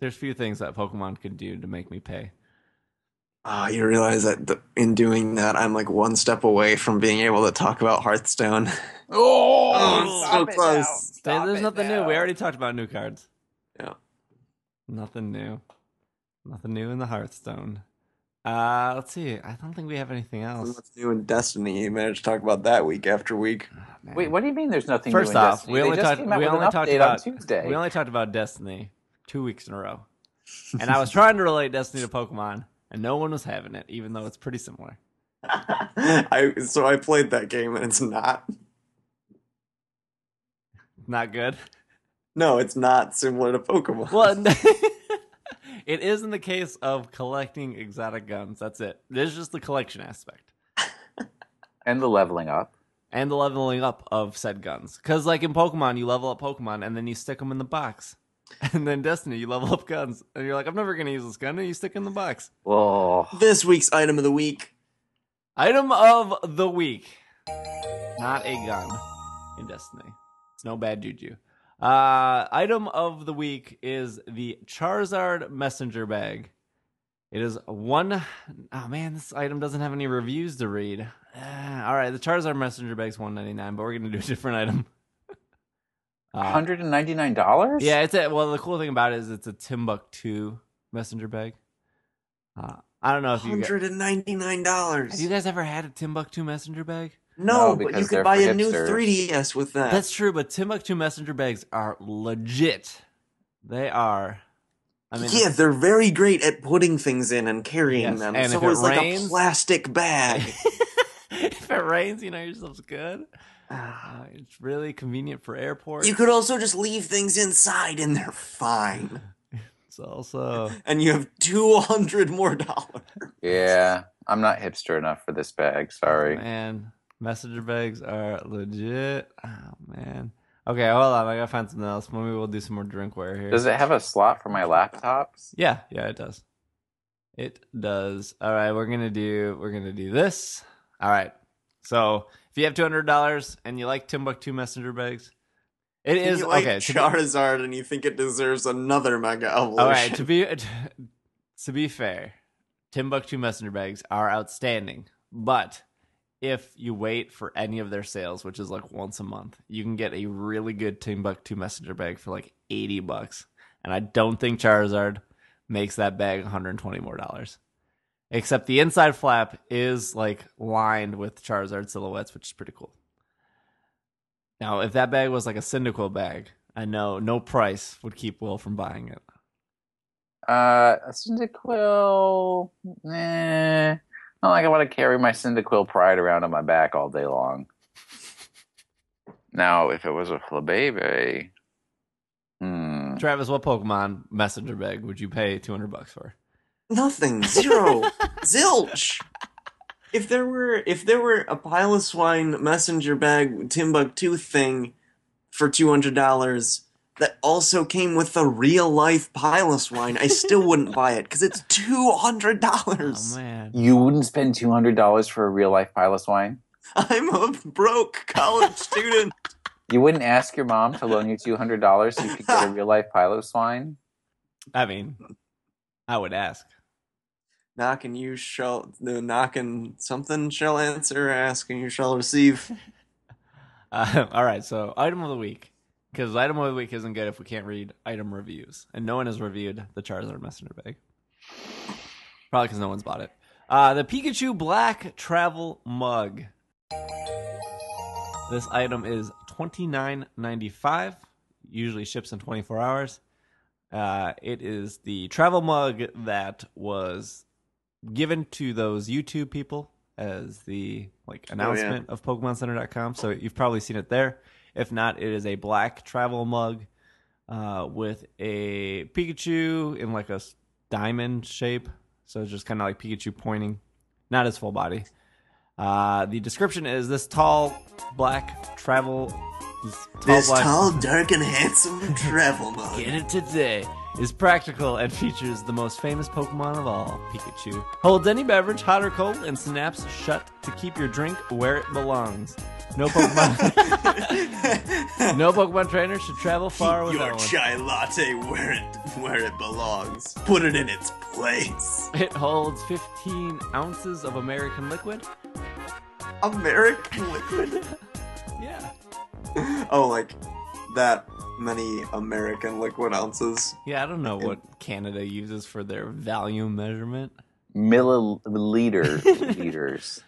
There's few things that Pokemon can do to make me pay. Ah, you realize that th- in doing that, I'm like one step away from being able to talk about Hearthstone. Oh, Oh, so close. Stop There's it nothing new. We already talked about new cards. Yeah. Nothing new. Nothing new in the Hearthstone. Uh, let's see. I don't think we have anything else. What's new in Destiny? You managed to talk about that week after week. Man. Wait, what do you mean? There's nothing. First new in off, Destiny? we only talked. We only talked about. on Tuesday. We only talked about Destiny two weeks in a row, and I was trying to relate Destiny to Pokemon, and no one was having it, even though it's pretty similar. I so I played that game and it's not. Not good. No, it's not similar to Pokemon. Well, it is in the case of collecting exotic guns. That's it. There's just the collection aspect. and the leveling up. and the leveling up of said guns. Because like in Pokemon, you level up Pokemon and then you stick them in the box. And then Destiny, you level up guns and you're like, I'm never gonna use this gun, and you stick it in the box. Oh, This week's item of the week. Item of the week, not a gun in Destiny. It's no bad juju. Uh, item of the week is the Charizard Messenger Bag. It is one oh man, this item doesn't have any reviews to read. Ah, all right, the Charizard messenger bag's one ninety nine, but we're gonna do a different item. Uh, Hundred and ninety nine dollars. yeah, it's a well. The cool thing about it is it's a Timbuk2 messenger bag. Uh, I don't know if you Hundred and ninety nine dollars. have you guys ever had a Timbuk2 messenger bag. No, No, but you they're could buy for a new hipsters. 3DS with that. That's true, but Timbuk2 messenger bags are legit. They are. I mean, yeah, they're very great at putting things in and carrying Yes, them. and so if it it's like rains- a plastic bag. if it rains, you know yourself's good. Uh, it's really convenient for airports. you could also just leave things inside and they're fine. It's also And you have two hundred more dollars. Yeah, I'm not hipster enough for this bag. Sorry. man, messenger bags are legit. Oh man. Okay, hold on. I gotta find something else. Maybe we'll do some more drinkware here. Does it have a slot for my laptops? Yeah, yeah, it does. It does. All right, we're gonna do. We're gonna do this. All right. So if you have two hundred dollars and you like Timbuk2 messenger bags, it And is you like okay. to be- Charizard and you think it deserves another Mega Evolution. All right, to be to be fair, Timbuktu messenger bags are outstanding, but if you wait for any of their sales, which is like once a month, you can get a really good Timbuk2 messenger bag for like 80 bucks. And I don't think Charizard makes that bag 120 more dollars. Except the inside flap is like lined with Charizard silhouettes, which is pretty cool. Now, if that bag was like a Cyndaquil bag, I know no price would keep Will from buying it. Uh, a Cyndaquil. Eh. Not like I want to carry my Cyndaquil pride around on my back all day long. Now, if it was a Flabebe, hmm. Travis, what Pokemon messenger bag would you pay 200 bucks for? Nothing. Zero. Zilch. If there were if there were a Piloswine messenger bag Timbuk2 thing for two hundred dollars that also came with the real life Piloswine, I still wouldn't buy it because it's two hundred dollars. man. You wouldn't spend two hundred dollars for a real life Piloswine. I'm a broke college student. You wouldn't ask your mom to loan you two hundred dollars so you could get a real life pile of swine. I mean, I would ask. Knock and you shall the knock and something shall answer, ask and you shall receive. Uh, all right, so item of the week. Because item of the week isn't good if we can't read item reviews. And no one has reviewed the Charizard messenger bag. Probably because no one's bought it. Uh, the Pikachu Black Travel Mug. This item is twenty nine ninety five. Usually ships in twenty four hours. Uh, it is the travel mug that was given to those YouTube people as the like announcement of PokemonCenter.com. So you've probably seen it there. If not, it is a black travel mug uh, with a Pikachu in like a diamond shape. So it's just kind of like Pikachu pointing, not his full body. Uh, the description is this tall black travel. This tall This black, tall, dark, and handsome travel mug. Get it today is practical and features the most famous Pokemon of all, Pikachu. Holds any beverage, hot or cold, and snaps shut to keep your drink where it belongs. No Pokemon, no Pokemon trainer should travel far Keep your one. chai latte where it where it belongs. Put it in its place. It holds 15 ounces of American liquid. American liquid. Yeah, oh, like that many American liquid ounces. yeah. I don't know what Canada uses for their volume measurement. Milliliter liters.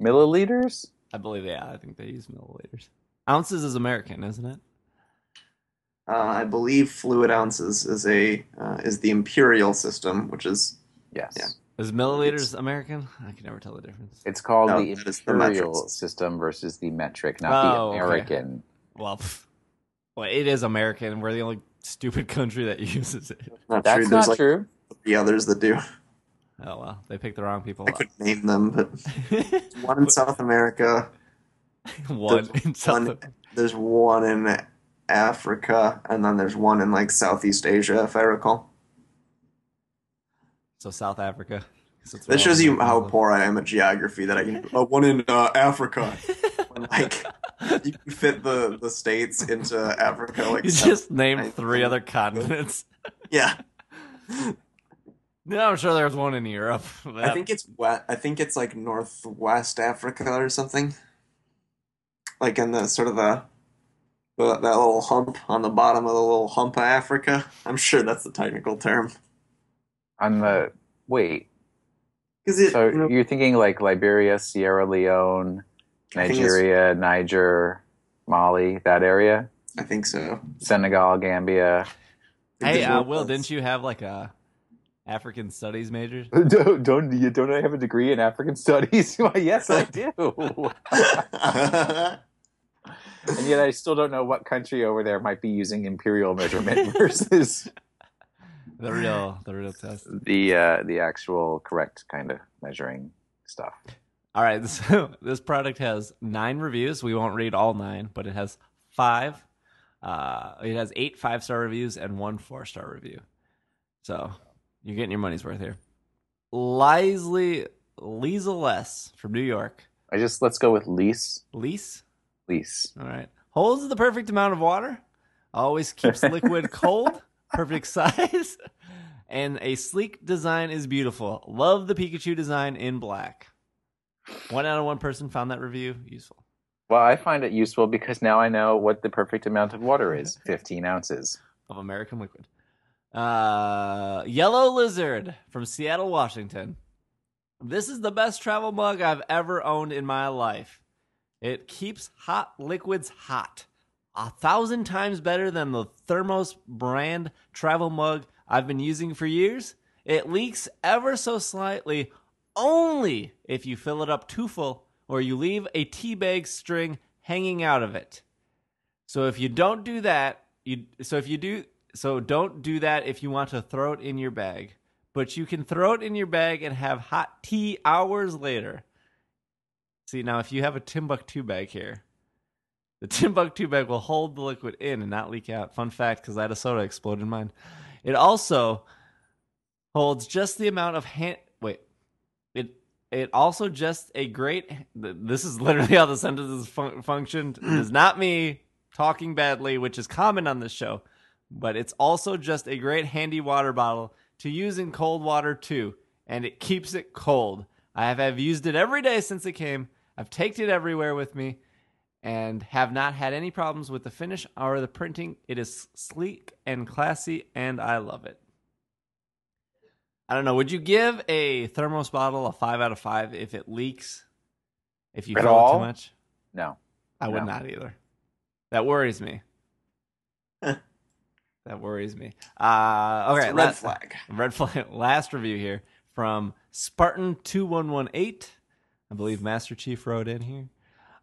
Milliliters? I believe, yeah, I think they use milliliters. Ounces is American, isn't it? Uh, I believe fluid ounces is a uh, is the imperial system, which is Yes. Yeah. Is milliliters American? I can never tell the difference. It's called No, the that is the imperial system. system versus the metric, not Oh, the okay. American. Well, pff, well, it is American. We're the only stupid country that uses it. not That's true. not There's like true. the others that do. Oh well, they picked the wrong people. I couldn't name them, but one in South America. one There's in South. one- There's one in Africa, and then there's one in like Southeast Asia, if I recall. So South Africa. it's where That shows you how poor I am at geography. That I can uh, one in uh, Africa, when, like you can fit the the states into Africa. Like You just named I- three other continents. yeah, No, I'm sure there's one in Europe. I think it's wet. I think it's like northwest Africa or something. Like in the sort of the, the that little hump on the bottom of the little hump of Africa. I'm sure that's the technical term. On the wait, Because it, so you know, you're thinking like Liberia, Sierra Leone, I think it's- Nigeria, Niger, Mali, that area, I think so. Senegal, Gambia. Hey, uh, Will, didn't you have like a African studies major? Don't don't you don't I have a degree in African studies? Why, yes, I do. and yet I still don't know what country over there might be using imperial measurement versus The real, the real test. the uh, the actual correct kind of measuring stuff. All right, so this product has nine reviews. We won't read all nine, but it has five. Uh, it has eight five star reviews and one four star review. So you're getting your money's worth here. Lisley Lisa Less from New York. I just let's go with lease Lease. lease. All right. Holds the perfect amount of water. Always keeps liquid cold. Perfect size. And a sleek design is beautiful. Love the Pikachu design in black. One out of one person found that review useful. Well, I find it useful because now I know what the perfect amount of water is: fifteen ounces. of American Liquid. Uh, Yellow Lizard from Seattle, Washington. This is the best travel mug I've ever owned in my life. It keeps hot liquids hot. A thousand times better than the Thermos brand travel mug I've been using for years. It leaks ever so slightly only if you fill it up too full or you leave a tea bag string hanging out of it. So if you don't do that, you so if you do so don't do that if you want to throw it in your bag. But you can throw it in your bag and have hot tea hours later. See now if you have a Timbuk2 bag here, the Timbuk2 bag will hold the liquid in and not leak out. Fun fact, because I had a soda explode in mine. It also holds just the amount of hand. It also just a great. This is literally how the sentences fun- functioned. It is not me talking badly, which is common on this show, but it's also just a great handy water bottle to use in cold water too, and it keeps it cold. I have, have used it every day since it came. I've taken it everywhere with me and have not had any problems with the finish or the printing. It is sleek and classy, and I love it. I don't know. Would you give a thermos bottle a five out of five if it leaks? If you At fill it too much? No. I would No. not either. That worries me. that worries me. Uh, okay, red la- flag. Red flag. Last review here from Spartan two one one eight. I believe Master Chief wrote in here.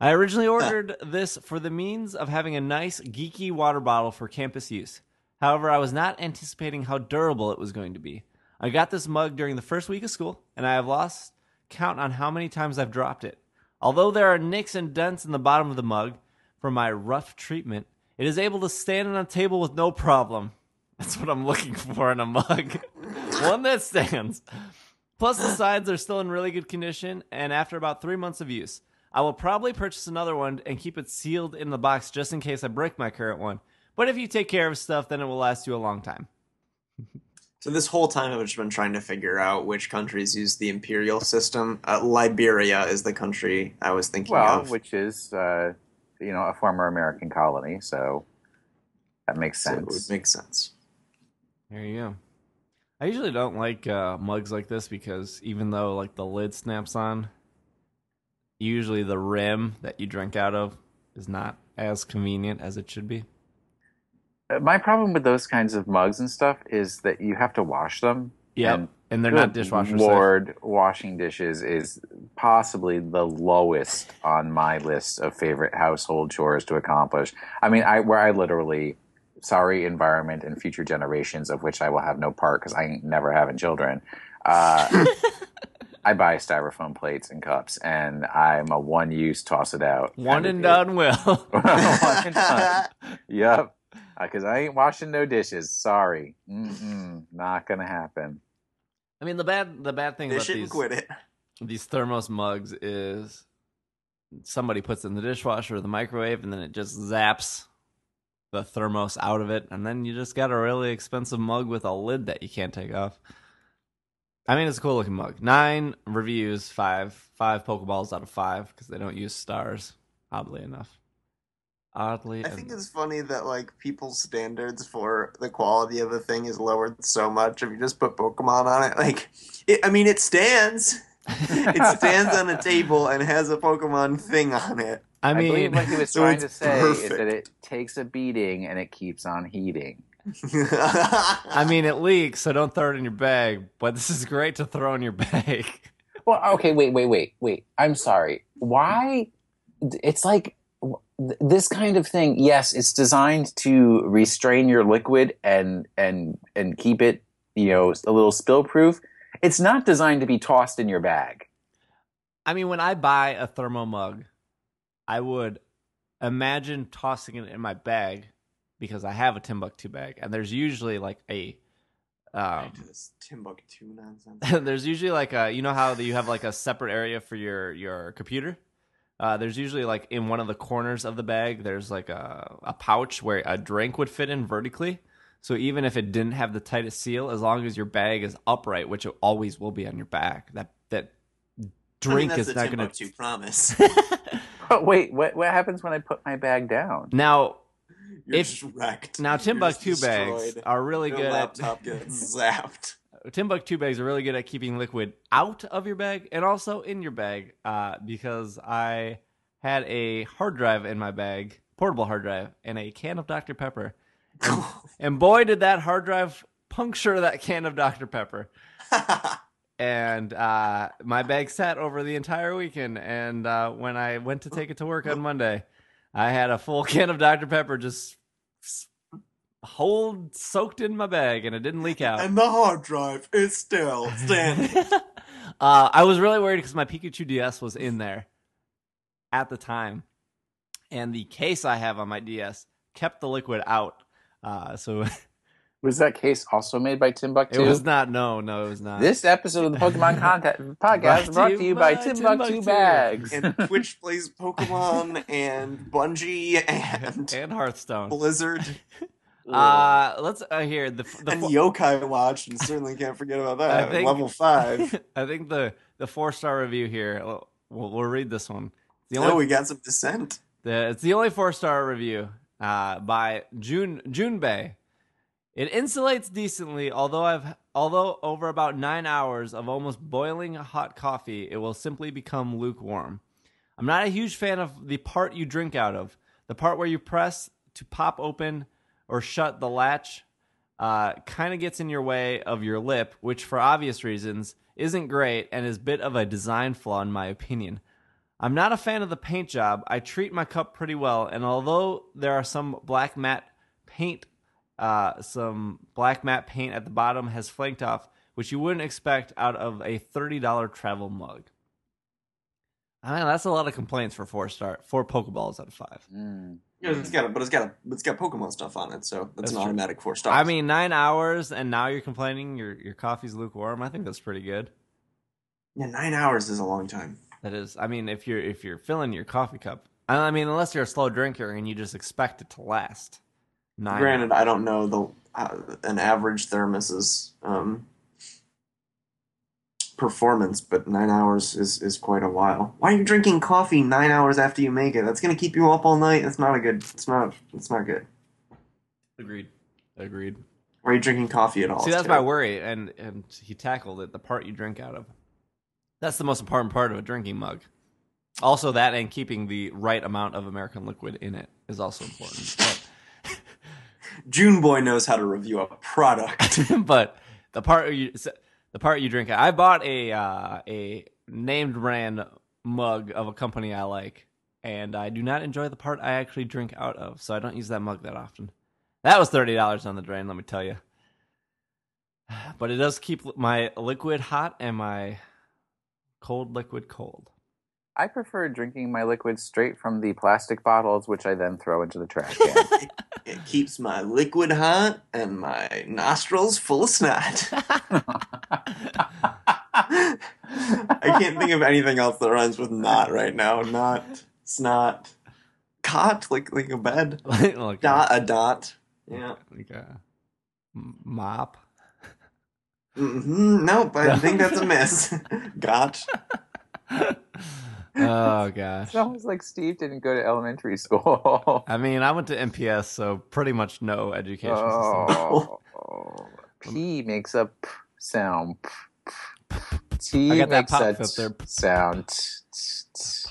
I originally ordered this for the means of having a nice geeky water bottle for campus use. However, I was not anticipating how durable it was going to be. I got this mug during the first week of school, and I have lost count on how many times I've dropped it. Although there are nicks and dents in the bottom of the mug from my rough treatment, it is able to stand on a table with no problem. That's what I'm looking for in a mug. One that stands. Plus, the sides are still in really good condition, and after about three months of use, I will probably purchase another one and keep it sealed in the box just in case I break my current one. But if you take care of stuff, then it will last you a long time. So this whole time I've just been trying to figure out which countries use the imperial system. Uh, Liberia is the country I was thinking Well, of. which is uh, you know a former American colony, so that makes so it sense. would make sense. There you go. I usually don't like uh, mugs like this because even though like the lid snaps on, usually the rim that you drink out of is not as convenient as it should be. My problem with those kinds of mugs and stuff is that you have to wash them. Yeah, And and, they're not dishwasher safe. Lord, washing dishes is possibly the lowest on my list of favorite household chores to accomplish. I mean, I where I literally, sorry, environment and future generations of which I will have no part because I ain't never having children. Uh, I buy styrofoam plates and cups, and I'm a one-use, toss it out. One and done, Will. One and done. Yep. Uh, because I ain't washing no dishes. Sorry. Mm-mm, not gonna happen. I mean, the bad the bad thing They about shouldn't these quit it. these thermos mugs is somebody puts it in the dishwasher or the microwave, and then it just zaps the thermos out of it, and then you just got a really expensive mug with a lid that you can't take off. I mean, it's a cool looking mug. Nine reviews, five five Pokeballs out of five because they don't use stars. Oddly enough. Oddly, I think it's funny that like people's standards for the quality of a thing is lowered so much if you just put Pokemon on it. Like, it, I mean, it stands. it stands on a table and has a Pokemon thing on it. I I, mean, believe what he was so trying to say is that it takes a beating and it keeps on heating. I mean, it leaks, so don't throw it in your bag. But this is great to throw in your bag. Well, okay, wait, wait, wait, wait. I'm sorry. Why? It's like th- this kind of thing. Yes, it's designed to restrain your liquid and and and keep it, you know, a little spill proof. It's not designed to be tossed in your bag. I mean, when I buy a thermo mug, I would imagine tossing it in my bag because I have a Timbuk2 bag, and there's usually like a. Um, Back to this Timbuk2 nonsense. there's usually like a you know how you have like a separate area for your your computer uh, there's usually like in one of the corners of the bag there's like a, a pouch where a drink would fit in vertically so even if it didn't have the tightest seal as long as your bag is upright which it always will be on your back that that I mean, drink that's is the not going Timbuk2 promise. But wait, what what happens when I put my bag down? now You're If- just wrecked. now You're just Timbuk2 bags are really Your good at laptop gets zapped. Timbuk2 bags are really good at keeping liquid out of your bag and also in your bag uh, because I had a hard drive in my bag, portable hard drive, and a can of Dr. Pepper. And, and boy, did that hard drive puncture that can of Dr. Pepper. And uh, my bag sat over the entire weekend. And uh, when I went to take it to work on Monday, I had a full can of Dr. Pepper just hold soaked in my bag and it didn't leak out. and the hard drive is still standing. uh, I was really worried because my Pikachu DS was in there at the time, and the case I have on my DS kept the liquid out. Uh, so Was that case also made by Timbuk2? it was not. No, no, it was not. This episode of the Pokemon Contact Podcast is brought to you by Timbuk2 Timbuk2. Bags. and Twitch plays Pokemon and Bungie and and Hearthstone. Blizzard Uh, let's uh, here the the and Yokai Watch, and certainly can't forget about I that. think- Level five. I think the the four star review here. We'll, we'll, we'll read this one. The oh, we got some dissent. The, it's the only four star review uh, by June June Bay. It insulates decently, although I've although over about nine hours of almost boiling hot coffee, it will simply become lukewarm. I'm not a huge fan of the part you drink out of. The part where you press to pop open or shut the latch uh, kind of gets in your way of your lip, which for obvious reasons isn't great and is a bit of a design flaw in my opinion. I'm not a fan of the paint job. I treat my cup pretty well, and although there are some black matte paint, uh, some black matte paint at the bottom has flaked off, which you wouldn't expect out of a thirty dollar travel mug. I mean, that's a lot of complaints for four star, four Pokeballs out of five. Mm. Yeah, it's got a, but it's got a, it's got Pokemon stuff on it, so that's, That's an true. automatic four stars. I mean, nine hours, and now you're complaining your your coffee's lukewarm. I think that's pretty good. yeah, nine hours is a long time. That is, I mean, if you're if you're filling your coffee cup, I mean, unless you're a slow drinker and you just expect it to last. Nine. Granted, I don't know the uh, an average thermos's um, performance, but nine hours is, is quite a while. Why are you drinking coffee nine hours after you make it? That's gonna keep you up all night. It's not a good. It's not. It's not good. Agreed. Agreed. Why are you drinking coffee at all? See, It's that's my worry, and and he tackled it. The part you drink out of. That's the most important part of a drinking mug. Also, that and keeping the right amount of American liquid in it is also important. But, June Boy knows how to review a product. but the part you the part you drink. I bought a uh, a named brand mug of a company I like, and I do not enjoy the part I actually drink out of, so I don't use that mug that often. That was thirty dollars on the drain, let me tell you. But it does keep my liquid hot and my cold liquid cold. I prefer drinking my liquid straight from the plastic bottles, which I then throw into the trash can. it keeps my liquid hot and my nostrils full of snot. I can't think of anything else that rhymes with not right now. Not snot, cot like like a bed. like, like Dot a dot. Yeah. a, like a m- mop. hmm Nope, I think that's a miss. Gotch. Oh gosh. It's almost like Steve didn't go to elementary school. I mean, I went to MPS, so pretty much no education system. Oh, P makes a p sound. T I got that makes pop a sound. T.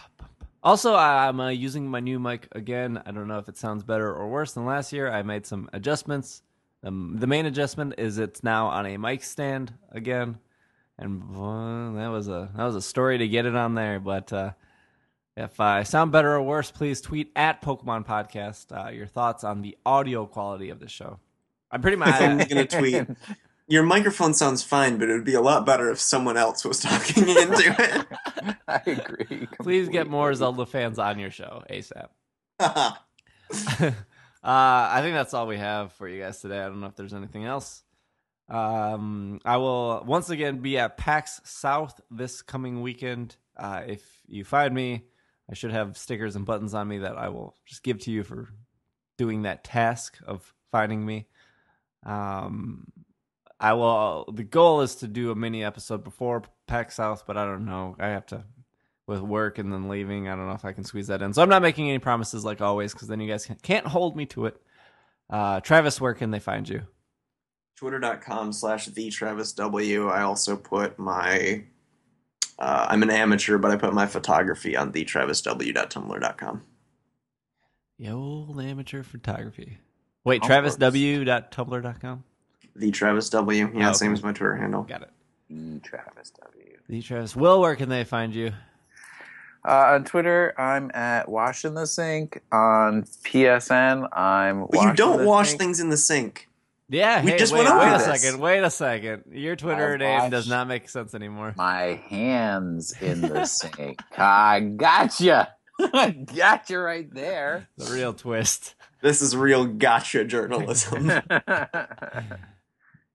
Also, I'm uh, using my new mic again. I don't know if it sounds better or worse than last year. I made some adjustments. Um, the main adjustment is it's now on a mic stand again, and that was a that was a story to get it on there. But uh, if I sound better or worse, please tweet at Pokemon Podcast uh, your thoughts on the audio quality of the show. I'm pretty much I'm gonna tweet. Your microphone sounds fine, but it would be a lot better if someone else was talking into it. I agree. please get more. Zelda fans on your show asap. uh, I think that's all we have for you guys today. I don't know if there's anything else. Um, I will once again be at PAX South this coming weekend. Uh, if you find me, I should have stickers and buttons on me that I will just give to you for doing that task of finding me. Um, I will. The goal is to do a mini episode before PAX South, but I don't know. I have to with work and then leaving. I don't know if I can squeeze that in. So I'm not making any promises like always because then you guys can't- hold me to it. Uh, Travis, where can they find you? Twitter.com slash the Travis W. I also put my. Uh, I'm an amateur, but I put my photography on thetravisw.tumblr.com. The old amateur photography. Wait, Of travisw.tumblr.com? The Travis W. Yeah, Oh, same as my Twitter handle. Got it. E Travis W. The Travis. Will, where can they find you? Uh, on Twitter, I'm at Wash in the Sink. On PSN, I'm. But you don't the wash Sink. things in the sink. Yeah, We hey, just wait, went wait a this. second. Wait a second. Your Twitter I name does not make sense anymore. My hands in the sink. I gotcha. I gotcha right there. The real twist. This is real gotcha journalism.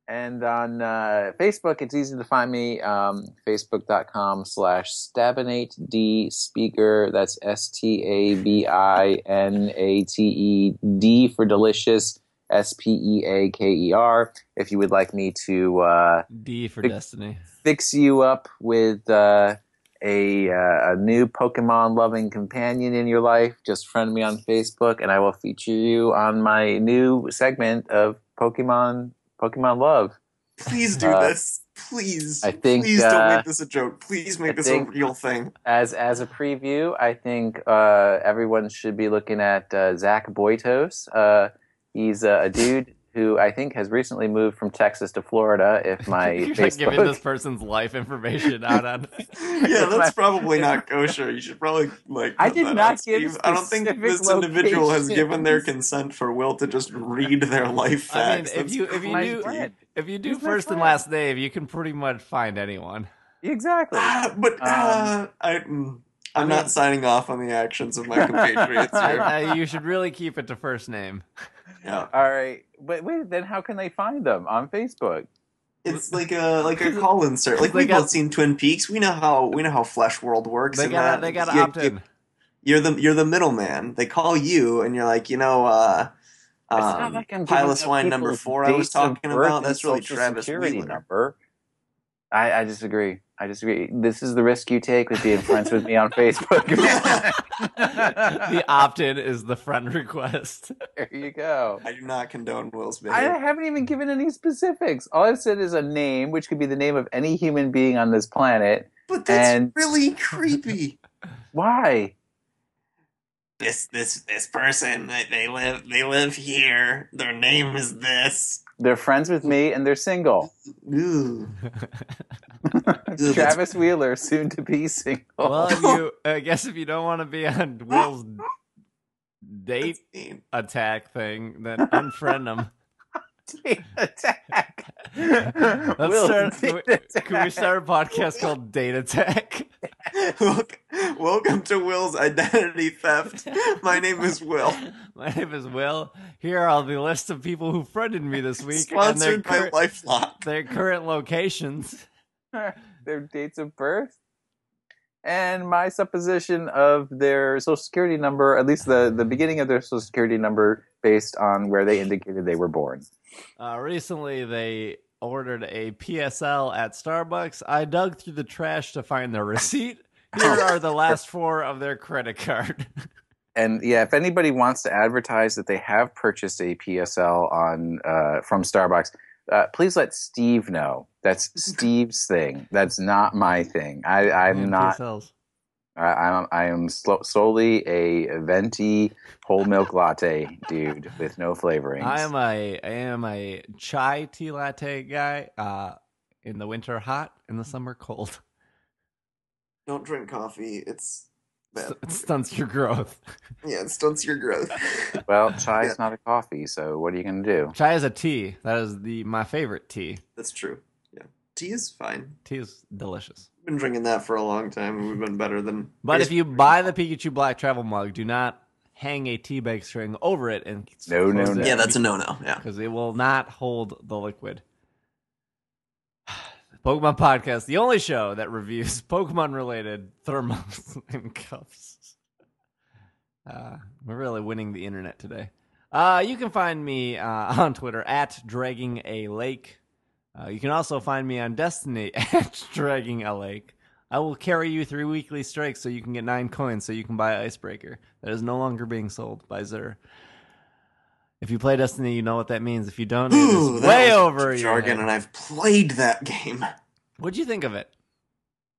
and on uh, Facebook, it's easy to find me. Um, Facebook.com slash Stabinate Speaker. That's S T A B I N A T E D for delicious. S P E A K E R. If you would like me to uh, D for Big- Destiny. fix you up with uh, a, uh, a new Pokemon loving companion in your life, just friend me on Facebook, and I will feature you on my new segment of Pokemon Pokemon Love. Please do Uh, this. Please. I think, Please don't uh, make this a joke. Please make I this a real thing. As as a preview, I think uh, everyone should be looking at uh, Zach Boitos. Uh, he's uh, a dude who I think has recently moved from Texas to Florida. If my You're like Facebook giving this person's life information out on. Yeah, my- that's probably not kosher. You should probably like. I put did that not on, give Steve. I don't think specific this individual has given their locations. consent for Will to just read their life I mean, facts. if That's you if you my do friend. if you do He's my first and friend. last name, you can pretty much find anyone. exactly. Ah, but uh, I, mm, I'm I not signing off on the actions of my compatriots here. Uh, you should really keep it to first name. Yeah, All right, but wait, then how can they find them on Facebook? it's like a like a call insert. Like we've both seen Twin Peaks. We know how we know how Flesh World works. They got they got opt in. You're the you're the middleman. They call you, and you're like, you know, uh, um, like Piloswine number four. I was talking about. That's really Travis Wheeler. number. I, I disagree. I disagree. This is the risk you take with being friends with me on Facebook. the opt-in is the friend request. there you go. I do not condone Will's I haven't even given any specifics. All I've said is a name, which could be the name of any human being on this planet. But that's and- really creepy. Why? this this this person they, they live they live here. Their name is this. They're friends with me and they're single. Ooh. Ooh, that's- Travis Wheeler, soon to be single. well, if you I guess if you don't want to be on Will's date attack thing, then unfriend him. Attack. Let's Will, start. Can we, attack. can we start a podcast called Data Attack? Welcome- Welcome to Will's identity theft. My name is Will. My name is Will. Here are the list of people who friended me this week Sponsored and by their, cur- LifeLock. their current locations. their dates of birth and my supposition of their social security number, at least the, the beginning of their social security number, based on where they indicated they were born. Uh, recently, they ordered a PSL at Starbucks. I dug through the trash to find the receipt. Here are the last four of their credit card. And yeah, if anybody wants to advertise that they have purchased a PSL on uh, from Starbucks, uh, please let Steve know. That's Steve's thing. That's not my thing. I, I'm not. PSLs. I, I'm I am slo- solely a venti whole milk latte dude with no flavorings. I am a I am a chai tea latte guy. Uh, in the winter hot, in the summer cold. Don't drink coffee. It's bad. It stunts your growth. Yeah, it stunts your growth. well, chai is Yeah. not a coffee, so what are you going to do? Chai is a tea. That is the my favorite tea. That's true. Yeah, tea is fine. Tea is delicious. We've been drinking that for a long time, we've been better than. But if you buy the Pikachu Black travel mug, do not hang a tea bag string over it and No, no, no. yeah, that's a no-no. Yeah. because it will not hold the liquid. Pokemon Podcast, the only show that reviews Pokemon related thermos and cups. Uh, we're really winning the internet today. Uh, you can find me uh, on Twitter at Dragging a Lake. Uh, you can also find me on Destiny at Dragging a Lake. I will carry you through weekly strikes so you can get nine coins so you can buy Icebreaker. That is no longer being sold by Xur. If you play Destiny, you know what that means. If you don't, Ooh, that way over your jargon, and I've played that game. What'd you think of it?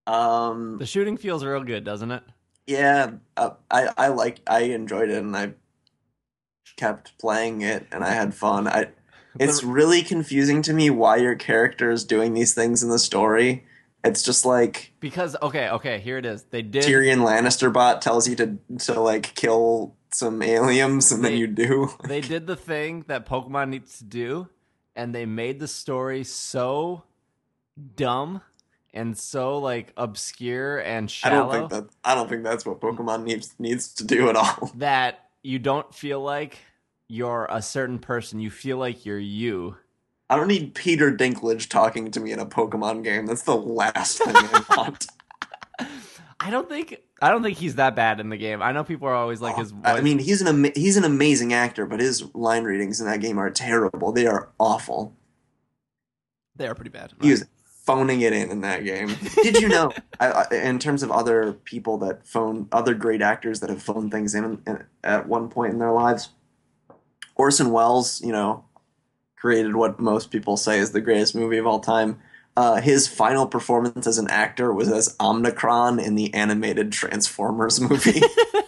Um, The shooting feels real good, doesn't it? yeah, uh, I I like I enjoyed it, and I kept playing it, and I had fun. I it's really confusing to me why your character is doing these things in the story. It's just like because okay, okay, here it is. They did Tyrion Lannister bot tells you to to like kill some aliens, and then you do. they did the thing that Pokemon needs to do, and they made the story so dumb and so like obscure and shallow. I don't think that I don't think that's what Pokemon needs needs to do at all. that you don't feel like you're a certain person. You feel like you're you. I don't need Peter Dinklage talking to me in a Pokemon game. That's the last thing I want. I don't think I don't think he's that bad in the game. I know people are always like oh, his voice. I mean, he's an ama- he's an amazing actor, but his line readings in that game are terrible. They are awful. they are pretty bad. He was phoning it in in that game. Did you know? I, I, in terms of other people that phone, other great actors that have phoned things in, in at one point in their lives, Orson Welles, you know, created what most people say is the greatest movie of all time. Uh, his final performance as an actor was as Omnicron in the animated Transformers movie.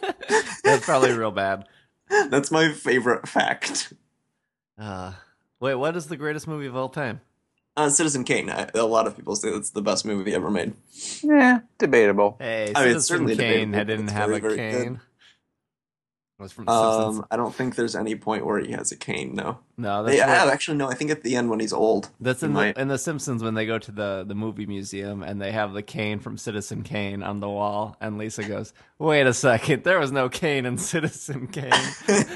That's probably real bad. That's my favorite fact. Uh, wait, what is the greatest movie of all time? Uh, Citizen Kane. I, a lot of people say that's the best movie ever made. Yeah, debatable. Hey, I mean, it's Citizen certainly Kane debatable, had- didn't it's have very, a very cane. good. Was from The Um, I don't think there's any point where he has a cane. No, no, that's they what- have actually. No, I think at the end when he's old. That's in might. the, in the Simpsons when they go to the, the movie museum and they have the cane from Citizen Kane on the wall, and Lisa goes, "Wait a second, there was no cane in Citizen Kane."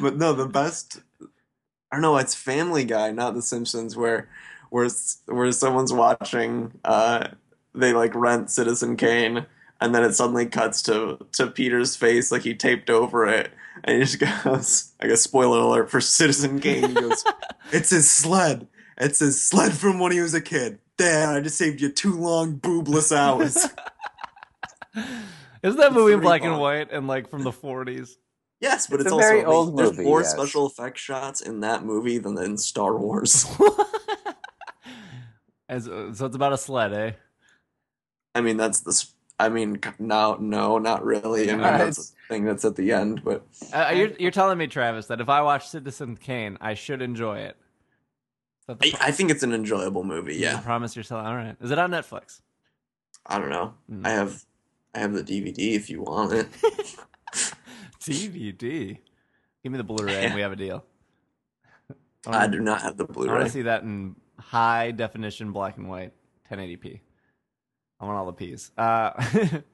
but no, the best. I don't know. It's Family Guy, not The Simpsons, where where where someone's watching. Uh, they like rent Citizen Kane, and then it suddenly cuts to to Peter's face, like he taped over it, and he just goes, "I guess spoiler alert for Citizen Kane." He goes, "It's his sled. It's his sled from when he was a kid." Dad, I just saved you two long boobless hours. Isn't that movie in Three black and white and like from the forties? yes, but It's it's, a also very old there's movie, more yes. special effect shots in that movie than in Star Wars. As, so it's about a sled, eh? I mean, that's the. S- I mean, c- no, no, not really. I mean, Uh, that's the thing that's at the end, but Uh, you're you're telling me, Travis, that if I watch Citizen Kane, I should enjoy it. I, pro- I think it's an enjoyable movie. the Yeah, promise yourself. All right, is it on Netflix? I don't know. Mm. I have, I have the DVD if you want it. DVD. Give me the Blu-ray, and we have a deal. I do not have the Blu-ray. I want to see that in high definition black and white, 1080p. I want all the P's. Uh,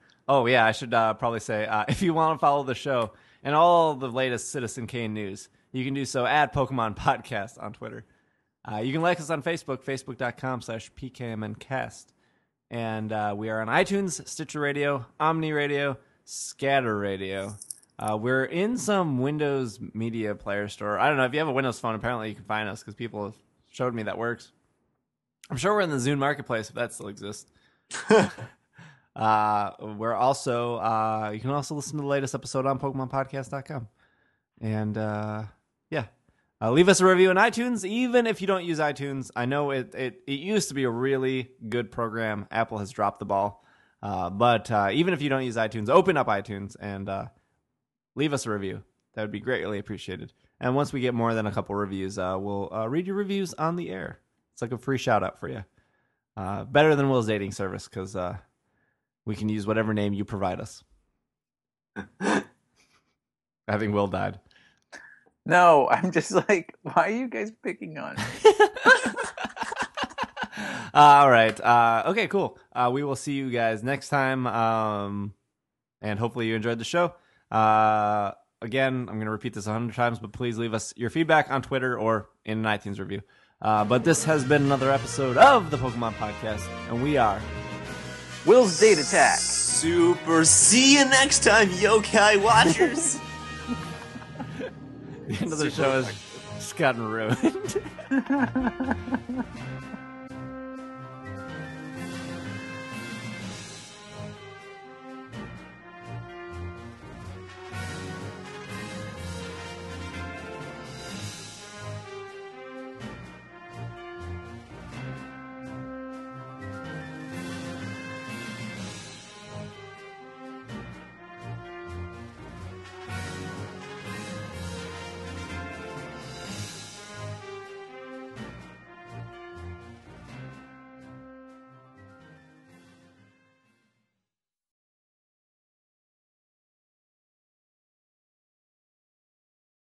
oh yeah, I should uh, probably say uh, if you want to follow the show and all the latest Citizen Kane news, you can do so at Pokemon Podcast on Twitter. Uh, you can like us on Facebook, facebook.com slash pkmncast. And uh, we are on iTunes, Stitcher Radio, Omni Radio, Scatter Radio. Uh, we're in some Windows Media Player store. I don't know if you have a Windows phone. Apparently, you can find us because people have showed me that works. I'm sure we're in the Zune Marketplace if that still exists. uh, we're also uh, you can also listen to the latest episode on PokemonPodcast.com, and uh, yeah, uh, leave us a review on iTunes, even if you don't use iTunes. I know it it, it used to be a really good program. Apple has dropped the ball, uh, but uh, even if you don't use iTunes, open up iTunes and uh, leave us a review. That would be greatly appreciated. And once we get more than a couple reviews, uh, we'll uh, read your reviews on the air. It's like a free shout out for you. Uh, better than Will's dating service because uh, we can use whatever name you provide us. Having Will died. No, I'm just like, why are you guys picking on? me? all right. Uh, okay, cool. Uh, we will see you guys next time. Um, and hopefully you enjoyed the show. Uh, again, I'm going to repeat this a hundred times, but please leave us your feedback on Twitter or in an iTunes review. Uh, but this has been another episode of the Pokemon Podcast, and we are Will's date attack. Super. See you next time, yokai watchers. the end of the show has just gotten ruined.